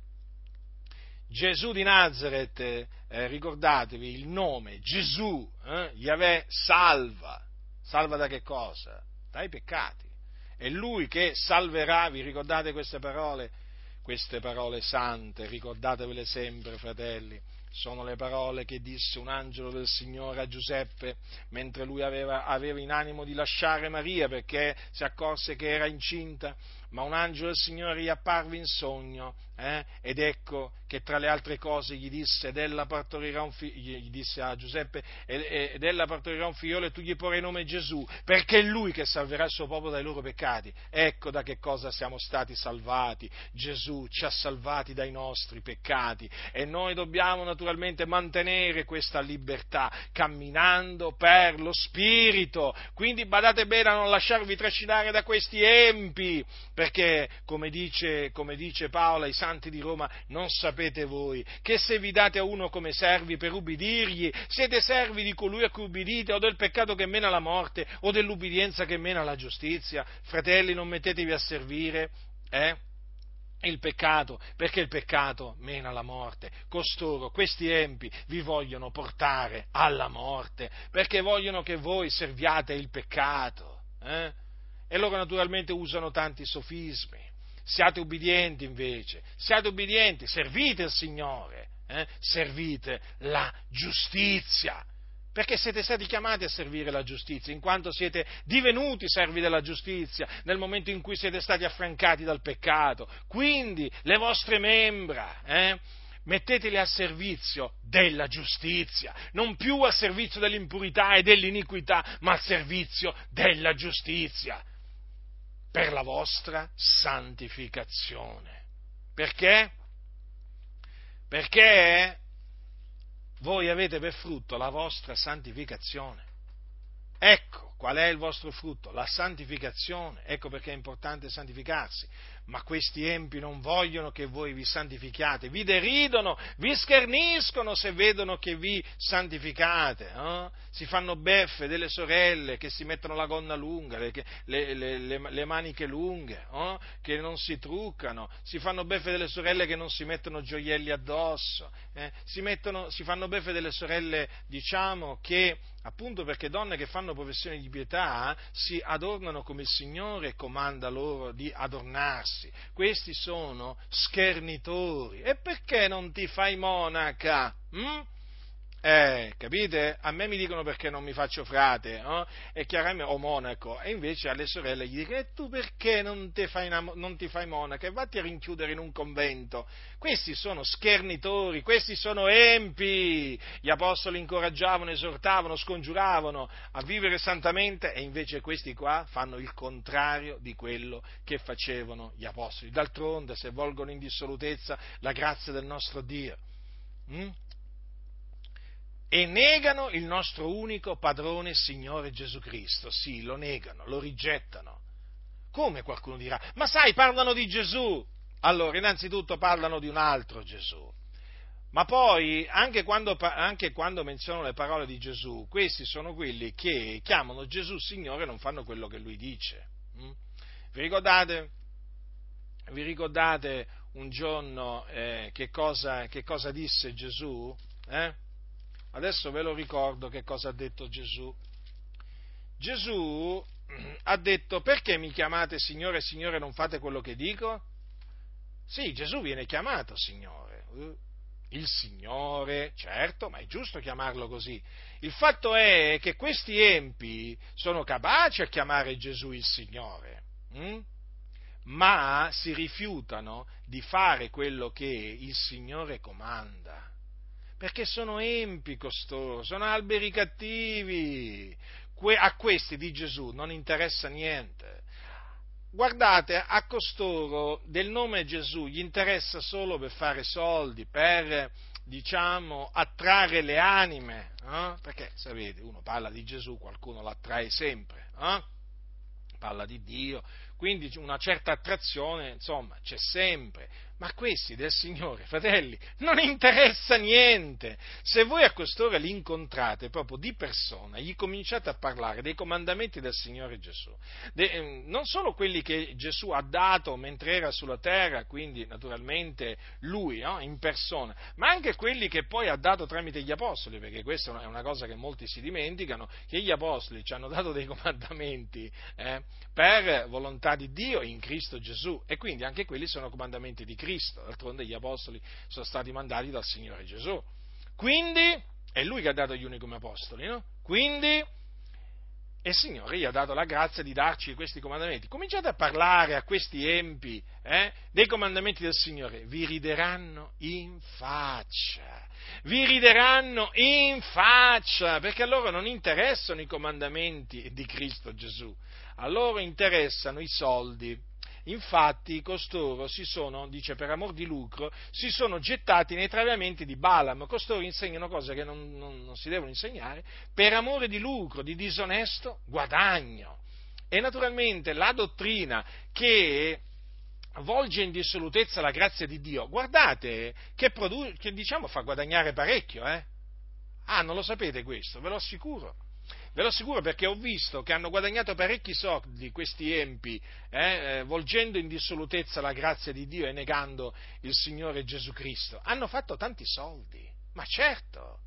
Gesù di Nazareth, eh, ricordatevi il nome, Gesù, eh, Yahweh salva. Salva da che cosa? Dai peccati. È Lui che salverà, vi ricordate queste parole? Queste parole sante, ricordatevele sempre, fratelli. Sono le parole che disse un angelo del Signore a Giuseppe mentre lui aveva, aveva in animo di lasciare Maria perché si accorse che era incinta ma un angelo del Signore gli apparve in sogno eh? ed ecco che tra le altre cose gli disse, ed ella partorirà un figlio, gli disse a Giuseppe, ed ella partorirà un figliolo e tu gli porrai nome Gesù, perché è lui che salverà il suo popolo dai loro peccati. Ecco da che cosa siamo stati salvati. Gesù ci ha salvati dai nostri peccati e noi dobbiamo naturalmente mantenere questa libertà camminando per lo Spirito. Quindi badate bene a non lasciarvi trascinare da questi empi, perché come dice, come dice Paolo ai santi di Roma, non sapete voi che se vi date a uno come servi per ubbidirgli, siete servi di colui a cui ubbidite o del peccato che mena alla morte o dell'ubbidienza che mena alla giustizia? Fratelli, non mettetevi a servire, eh? il peccato, perché il peccato mena alla morte. Costoro, questi empi, vi vogliono portare alla morte, perché vogliono che voi serviate il peccato. Eh? E loro naturalmente usano tanti sofismi. Siate ubbidienti invece, siate ubbidienti, servite il Signore, eh? servite la giustizia, perché siete stati chiamati a servire la giustizia, in quanto siete divenuti servi della giustizia nel momento in cui siete stati affrancati dal peccato. Quindi le vostre membra, eh? mettetele a servizio della giustizia, non più a servizio dell'impurità e dell'iniquità, ma a servizio della giustizia per la vostra santificazione. Perché? Perché voi avete per frutto la vostra santificazione. Ecco qual è il vostro frutto, la santificazione. Ecco perché è importante santificarsi ma questi empi non vogliono che voi vi santifichiate, vi deridono, vi scherniscono se vedono che vi santificate, eh? si fanno beffe delle sorelle che si mettono la gonna lunga, le, le, le, le maniche lunghe, eh? che non si truccano, si fanno beffe delle sorelle che non si mettono gioielli addosso, eh? si, mettono, si fanno beffe delle sorelle, diciamo, che appunto perché donne che fanno professione di pietà si adornano come il Signore comanda loro di adornarsi farsi. Questi sono schernitori. E perché non ti fai monaca? Hm? Eh, capite? A me mi dicono perché non mi faccio frate, no? e chiaramente, o monaco, e invece alle sorelle gli dicono, e tu perché non ti fai, non ti fai monaca? E vatti a rinchiudere in un convento. Questi sono schernitori, questi sono empi. Gli apostoli incoraggiavano, esortavano, scongiuravano a vivere santamente, e invece questi qua fanno il contrario di quello che facevano gli apostoli. D'altronde, se volgono in dissolutezza la grazia del nostro Dio. Hm? E negano il nostro unico padrone Signore Gesù Cristo. Sì, lo negano, lo rigettano. Come qualcuno dirà? Ma sai, parlano di Gesù. Allora, innanzitutto parlano di un altro Gesù. Ma poi, anche quando, anche quando menzionano le parole di Gesù, questi sono quelli che chiamano Gesù Signore e non fanno quello che lui dice. Mm? Vi ricordate? Vi ricordate un giorno eh, che, cosa, che, cosa, disse Gesù? Eh? Adesso ve lo ricordo che cosa ha detto Gesù. Gesù ha detto perché mi chiamate Signore e Signore non fate quello che dico? Sì, Gesù viene chiamato Signore. Il Signore, certo, ma è giusto chiamarlo così. Il fatto è che questi empi sono capaci a chiamare Gesù il Signore, hm? ma si rifiutano di fare quello che il Signore comanda perché sono empi costoro, sono alberi cattivi. A questi di Gesù non interessa niente. Guardate, a costoro del nome Gesù gli interessa solo per fare soldi, per, diciamo, attrarre le anime, eh? perché sapete, uno parla di Gesù, qualcuno l'attrae sempre, eh? parla di Dio, quindi una certa attrazione, insomma, c'è sempre, ma questi del Signore, fratelli, non interessa niente. Se voi a costoro li incontrate proprio di persona, gli cominciate a parlare dei comandamenti del Signore Gesù, de, ehm, non solo quelli che Gesù ha dato mentre era sulla terra, quindi naturalmente lui no, in persona, ma anche quelli che poi ha dato tramite gli apostoli, perché questa è una cosa che molti si dimenticano, che gli apostoli ci hanno dato dei comandamenti eh, per volontà di Dio in Cristo Gesù e quindi anche quelli sono comandamenti di Cristo. Cristo, d'altronde gli apostoli sono stati mandati dal Signore Gesù. Quindi, è Lui che ha dato gli uni come apostoli, no? Quindi, e il Signore gli ha dato la grazia di darci questi comandamenti. Cominciate a parlare a questi empi eh, dei comandamenti del Signore, vi rideranno in faccia, vi rideranno in faccia, perché a loro non interessano i comandamenti di Cristo Gesù, a loro interessano i soldi Infatti costoro si sono, dice per amor di lucro, si sono gettati nei traviamenti di Balaam. Costoro insegnano cose che non, non, non si devono insegnare per amore di lucro, di disonesto guadagno. E naturalmente la dottrina che volge in dissolutezza la grazia di Dio, guardate che, produ- che diciamo fa guadagnare parecchio, eh? Ah, non lo sapete questo, ve lo assicuro. Ve lo assicuro perché ho visto che hanno guadagnato parecchi soldi questi empi, eh, eh, volgendo in dissolutezza la grazia di Dio e negando il Signore Gesù Cristo. Hanno fatto tanti soldi, ma certo,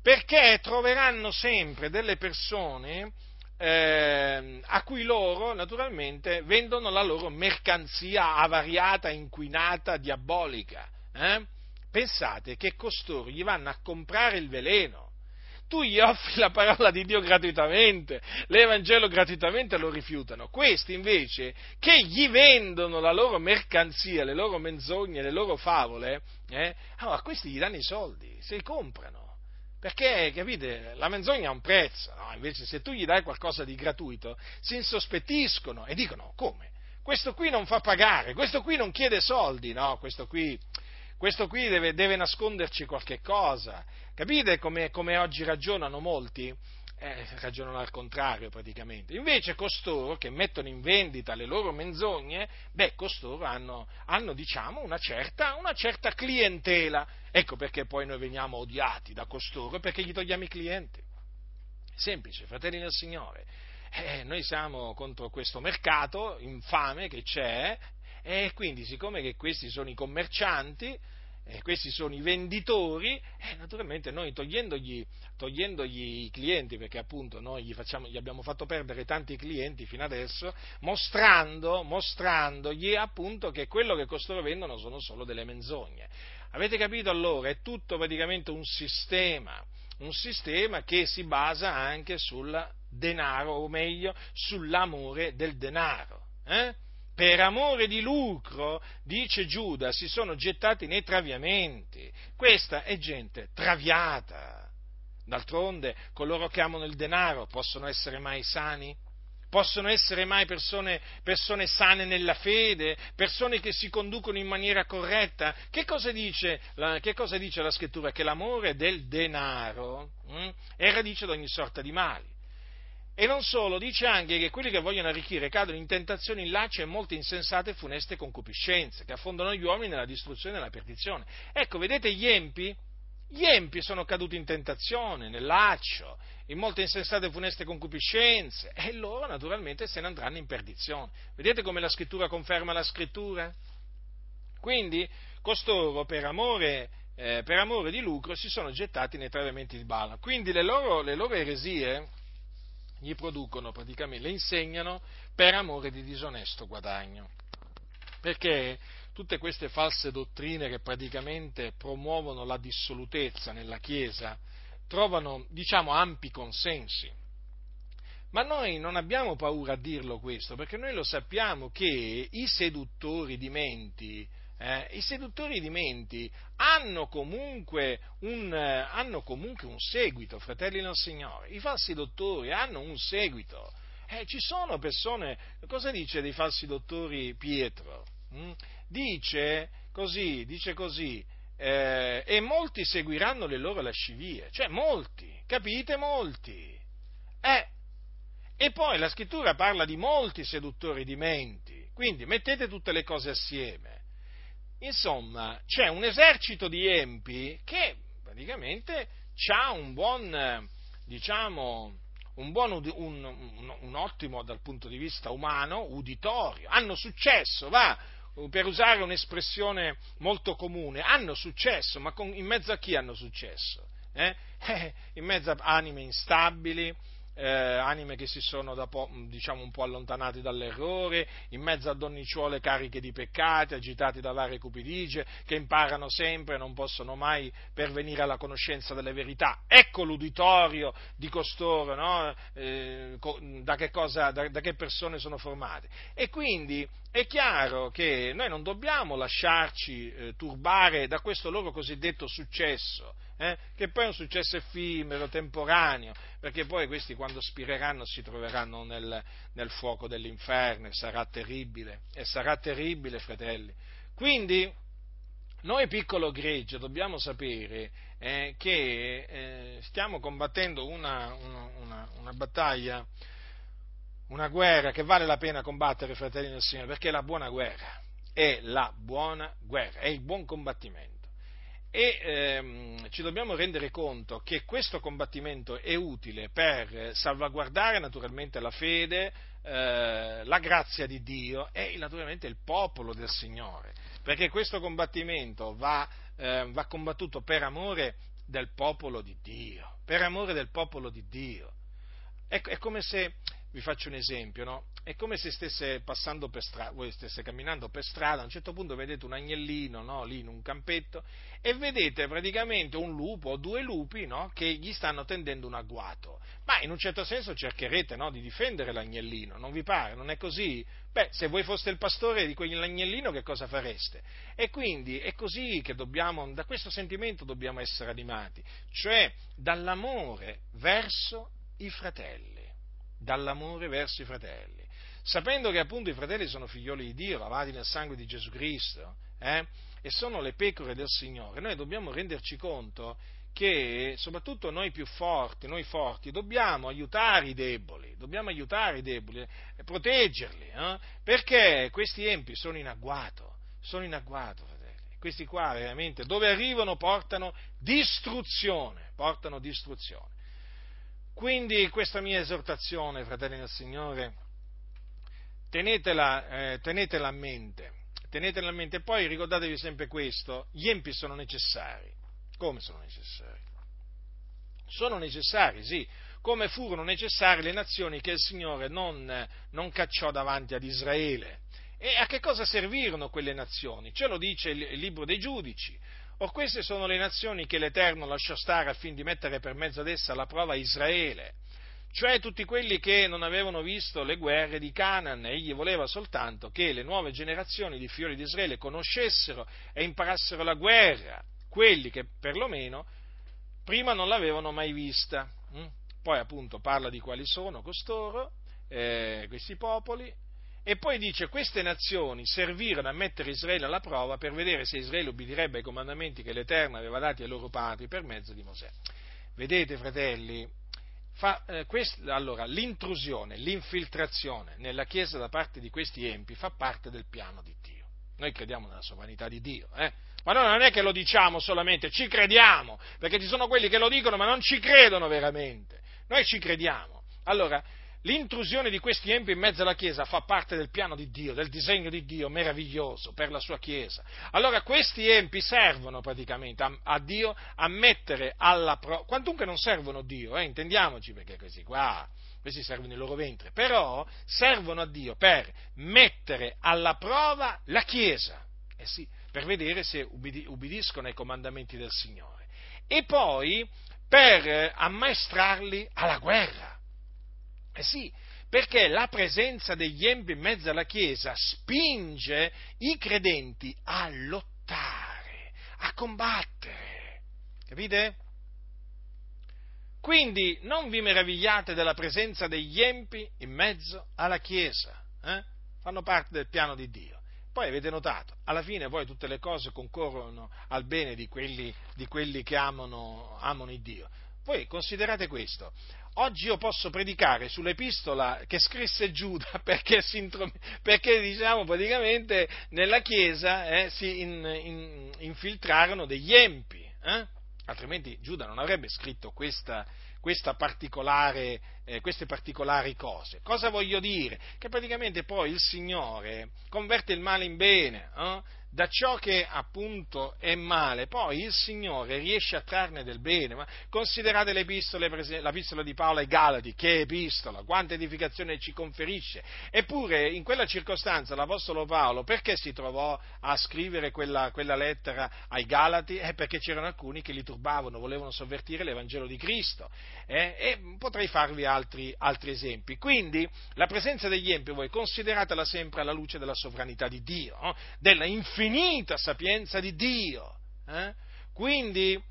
perché troveranno sempre delle persone eh, a cui loro naturalmente vendono la loro mercanzia avariata, inquinata, diabolica. Eh? Pensate che costoro gli vanno a comprare il veleno tu gli offri la parola di Dio gratuitamente, l'Evangelo gratuitamente lo rifiutano. Questi invece, che gli vendono la loro mercanzia, le loro menzogne, le loro favole, eh, allora questi gli danno i soldi, se li comprano. Perché, capite, la menzogna ha un prezzo, no? invece se tu gli dai qualcosa di gratuito, si insospettiscono e dicono come? questo qui non fa pagare, questo qui non chiede soldi, no, questo qui, questo qui deve, deve nasconderci qualche cosa. Capite come, come oggi ragionano molti? Eh, ragionano al contrario praticamente. Invece costoro che mettono in vendita le loro menzogne, beh, costoro hanno, hanno diciamo, una certa, una certa clientela. Ecco perché poi noi veniamo odiati da costoro, perché gli togliamo i clienti. Semplice, fratelli del Signore. Eh, noi siamo contro questo mercato infame che c'è e quindi siccome che questi sono i commercianti, eh, questi sono i venditori, eh, naturalmente noi togliendogli, togliendogli, i clienti, perché appunto noi gli, facciamo, gli, abbiamo fatto perdere tanti clienti fino adesso, mostrando, mostrandogli appunto che quello che costoro vendono sono solo delle menzogne. Avete capito allora? È tutto praticamente un sistema, un sistema che si basa anche sul denaro, o meglio, sull'amore del denaro. Eh? Per amore di lucro, dice Giuda, si sono gettati nei traviamenti. Questa è gente traviata. D'altronde, coloro che amano il denaro possono essere mai sani? Possono essere mai persone, persone sane nella fede, persone che si conducono in maniera corretta? Che cosa dice la, cosa dice la scrittura? Che l'amore del denaro hm, è radice di ogni sorta di mali. E non solo, dice anche che quelli che vogliono arricchire cadono in tentazioni, in lacci e molte insensate e funeste concupiscenze, che affondano gli uomini nella distruzione e nella perdizione. Ecco, vedete gli empi? Gli empi sono caduti in tentazione, nel laccio, in molte insensate e funeste concupiscenze, e loro naturalmente se ne andranno in perdizione. Vedete come la scrittura conferma la scrittura? Quindi costoro, per amore, eh, per amore di lucro, si sono gettati nei traviamenti di Bala. Quindi le loro, le loro eresie gli producono praticamente, le insegnano per amore di disonesto guadagno. Perché tutte queste false dottrine che praticamente promuovono la dissolutezza nella Chiesa trovano, diciamo, ampi consensi. Ma noi non abbiamo paura a dirlo questo, perché noi lo sappiamo che i seduttori di menti eh, i seduttori di menti hanno comunque, un, eh, hanno comunque un seguito, fratelli del Signore. I falsi dottori hanno un seguito. Eh, ci sono persone, cosa dice dei falsi dottori Pietro? Mm? Dice così, dice così, eh, e molti seguiranno le loro lascivie, cioè molti, capite? Molti. Eh, e poi la scrittura parla di molti seduttori di menti, quindi mettete tutte le cose assieme. Insomma, c'è un esercito di empi che praticamente ha un buon, diciamo, un, buon, un, un, un, ottimo dal punto di vista umano uditorio, hanno successo, va, per usare un'espressione molto comune, hanno successo, ma con, in mezzo a chi hanno successo? Eh? In mezzo a anime instabili, eh, anime che si sono po', diciamo, un po' allontanate dall'errore, in mezzo a donnicciuole cariche di peccati, agitati da varie cupidigie, che imparano sempre e non possono mai pervenire alla conoscenza delle verità. Ecco l'uditorio di costoro, no? eh, da, che cosa, da, da che persone sono formate. E quindi è chiaro che noi non dobbiamo lasciarci eh, turbare da questo loro cosiddetto successo, eh, che poi è un successo effimero, temporaneo, perché poi questi quando spireranno si troveranno nel, nel fuoco dell'inferno e sarà terribile, e sarà terribile, fratelli. Quindi, noi piccolo gregge dobbiamo sapere eh, che eh, stiamo combattendo una, una, una, una, battaglia, una guerra che vale la pena combattere, fratelli del Signore, perché è la buona guerra, è la buona guerra, è il buon combattimento e ehm, ci dobbiamo rendere conto che questo combattimento è utile per salvaguardare naturalmente la fede, eh, la grazia di Dio e naturalmente il popolo del Signore, perché questo combattimento va, eh, va combattuto per amore del popolo di Dio, per amore del popolo di Dio. È, è come se, vi faccio un esempio, no? è come se stesse passando per strada, voi stesse camminando per strada, a un certo punto vedete un agnellino no, lì in un campetto e vedete praticamente un lupo o due lupi no, che gli stanno tendendo un agguato. Ma in un certo senso cercherete no, di difendere l'agnellino, non vi pare? Non è così? Beh, se voi foste il pastore di quell'agnellino che cosa fareste? E quindi è così che dobbiamo, da questo sentimento dobbiamo essere animati, cioè dall'amore verso i fratelli, dall'amore verso i fratelli sapendo che appunto i fratelli sono figlioli di Dio, lavati nel sangue di Gesù Cristo, eh, e sono le pecore del Signore, noi dobbiamo renderci conto che soprattutto noi più forti, noi forti, dobbiamo aiutare i deboli, dobbiamo aiutare i deboli, e proteggerli, eh? perché questi empi sono in agguato, sono in agguato, fratelli. Questi qua veramente dove arrivano portano distruzione, portano distruzione. Quindi questa mia esortazione, fratelli del Signore, tenetela, eh, tenetela a mente, tenetela a mente, e poi ricordatevi sempre questo, gli empi sono necessari, come sono necessari? Sono necessari, sì, come furono necessarie le nazioni che il Signore non, non cacciò davanti ad Israele. E a che cosa servirono quelle nazioni? Ce lo dice il libro dei giudici. Or queste sono le nazioni che l'Eterno lasciò stare affin di mettere per mezzo ad essa alla prova Israele, cioè tutti quelli che non avevano visto le guerre di Canaan. Egli voleva soltanto che le nuove generazioni di fiori di Israele conoscessero e imparassero la guerra, quelli che perlomeno prima non l'avevano mai vista. Mm? Poi appunto parla di quali sono costoro, eh, questi popoli, e poi dice queste nazioni servirono a mettere Israele alla prova per vedere se Israele ubbidirebbe ai comandamenti che l'Eterno aveva dati ai loro padri per mezzo di Mosè. Vedete, fratelli, fa, eh, quest, allora, l'intrusione, l'infiltrazione nella Chiesa da parte di questi empi fa parte del piano di Dio. Noi crediamo nella sovranità di Dio, eh? Ma noi non è che lo diciamo solamente, ci crediamo, perché ci sono quelli che lo dicono ma non ci credono veramente. Noi ci crediamo. Allora, l'intrusione di questi empi in mezzo alla Chiesa fa parte del piano di Dio, del disegno di Dio meraviglioso per la sua Chiesa. Allora questi empi servono praticamente a, a Dio a mettere alla prova, quantunque non servono Dio, eh, intendiamoci perché questi qua, questi servono il loro ventre, però servono a Dio per mettere alla prova la Chiesa. Eh sì, per vedere se ubbidiscono ai comandamenti del Signore e poi per ammaestrarli alla guerra. Eh sì, perché la presenza degli empi in mezzo alla Chiesa spinge i credenti a lottare, a combattere. Capite? Quindi non vi meravigliate della presenza degli empi in mezzo alla Chiesa, eh? fanno parte del piano di Dio. Poi avete notato, alla fine poi tutte le cose concorrono al bene di quelli, di quelli che amano, amano Dio. Voi considerate questo. Oggi io posso predicare sull'epistola che scrisse Giuda perché, perché diciamo, praticamente nella Chiesa eh, si in, in, infiltrarono degli empi. Eh? Altrimenti Giuda non avrebbe scritto questa, particolare, eh, queste particolari cose. Cosa voglio dire? Che praticamente poi il Signore converte il male in bene, eh? Da ciò che appunto è male, poi il Signore riesce a trarne del bene. Ma considerate l'epistola, l'epistola di Paolo ai Galati, che epistola, quanta edificazione ci conferisce. Eppure in quella circostanza l'Apostolo Paolo perché si trovò a scrivere quella, quella lettera ai Galati? Eh, perché c'erano alcuni che li turbavano, volevano sovvertire l'Evangelo di Cristo. Eh? E potrei farvi altri, altri esempi. Quindi la presenza degli empi, voi consideratela sempre alla luce della sovranità di Dio, no? della infinità infinita sapienza di Dio. Eh? Quindi,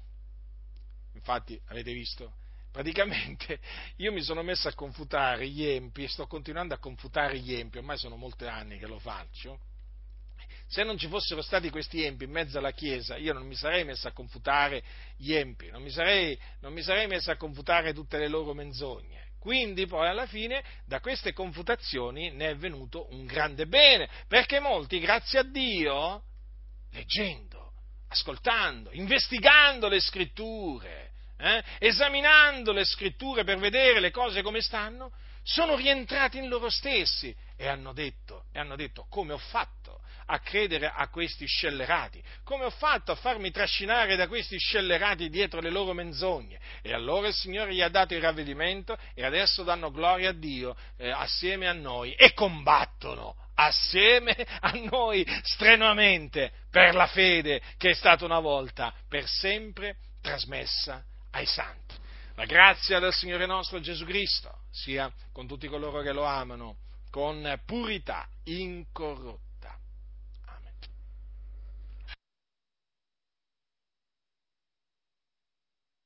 infatti, avete visto, praticamente io mi sono messo a confutare gli empi e sto continuando a confutare gli empi, ormai sono molti anni che lo faccio. Se non ci fossero stati questi empi in mezzo alla Chiesa, io non mi sarei messo a confutare gli empi, non mi sarei, non mi sarei messo a confutare tutte le loro menzogne. Quindi poi alla fine da queste confutazioni ne è venuto un grande bene, perché molti, grazie a Dio, leggendo, ascoltando, investigando le scritture, eh, esaminando le scritture per vedere le cose come stanno, sono rientrati in loro stessi e hanno detto, e hanno detto come ho fatto a credere a questi scellerati? Come ho fatto a farmi trascinare da questi scellerati dietro le loro menzogne? E allora il Signore gli ha dato il ravvedimento e adesso danno gloria a Dio eh, assieme a noi e combattono assieme a noi strenuamente per la fede che è stata una volta per sempre trasmessa ai santi. La grazia del Signore nostro Gesù Cristo sia con tutti coloro che lo amano con purità incorrotta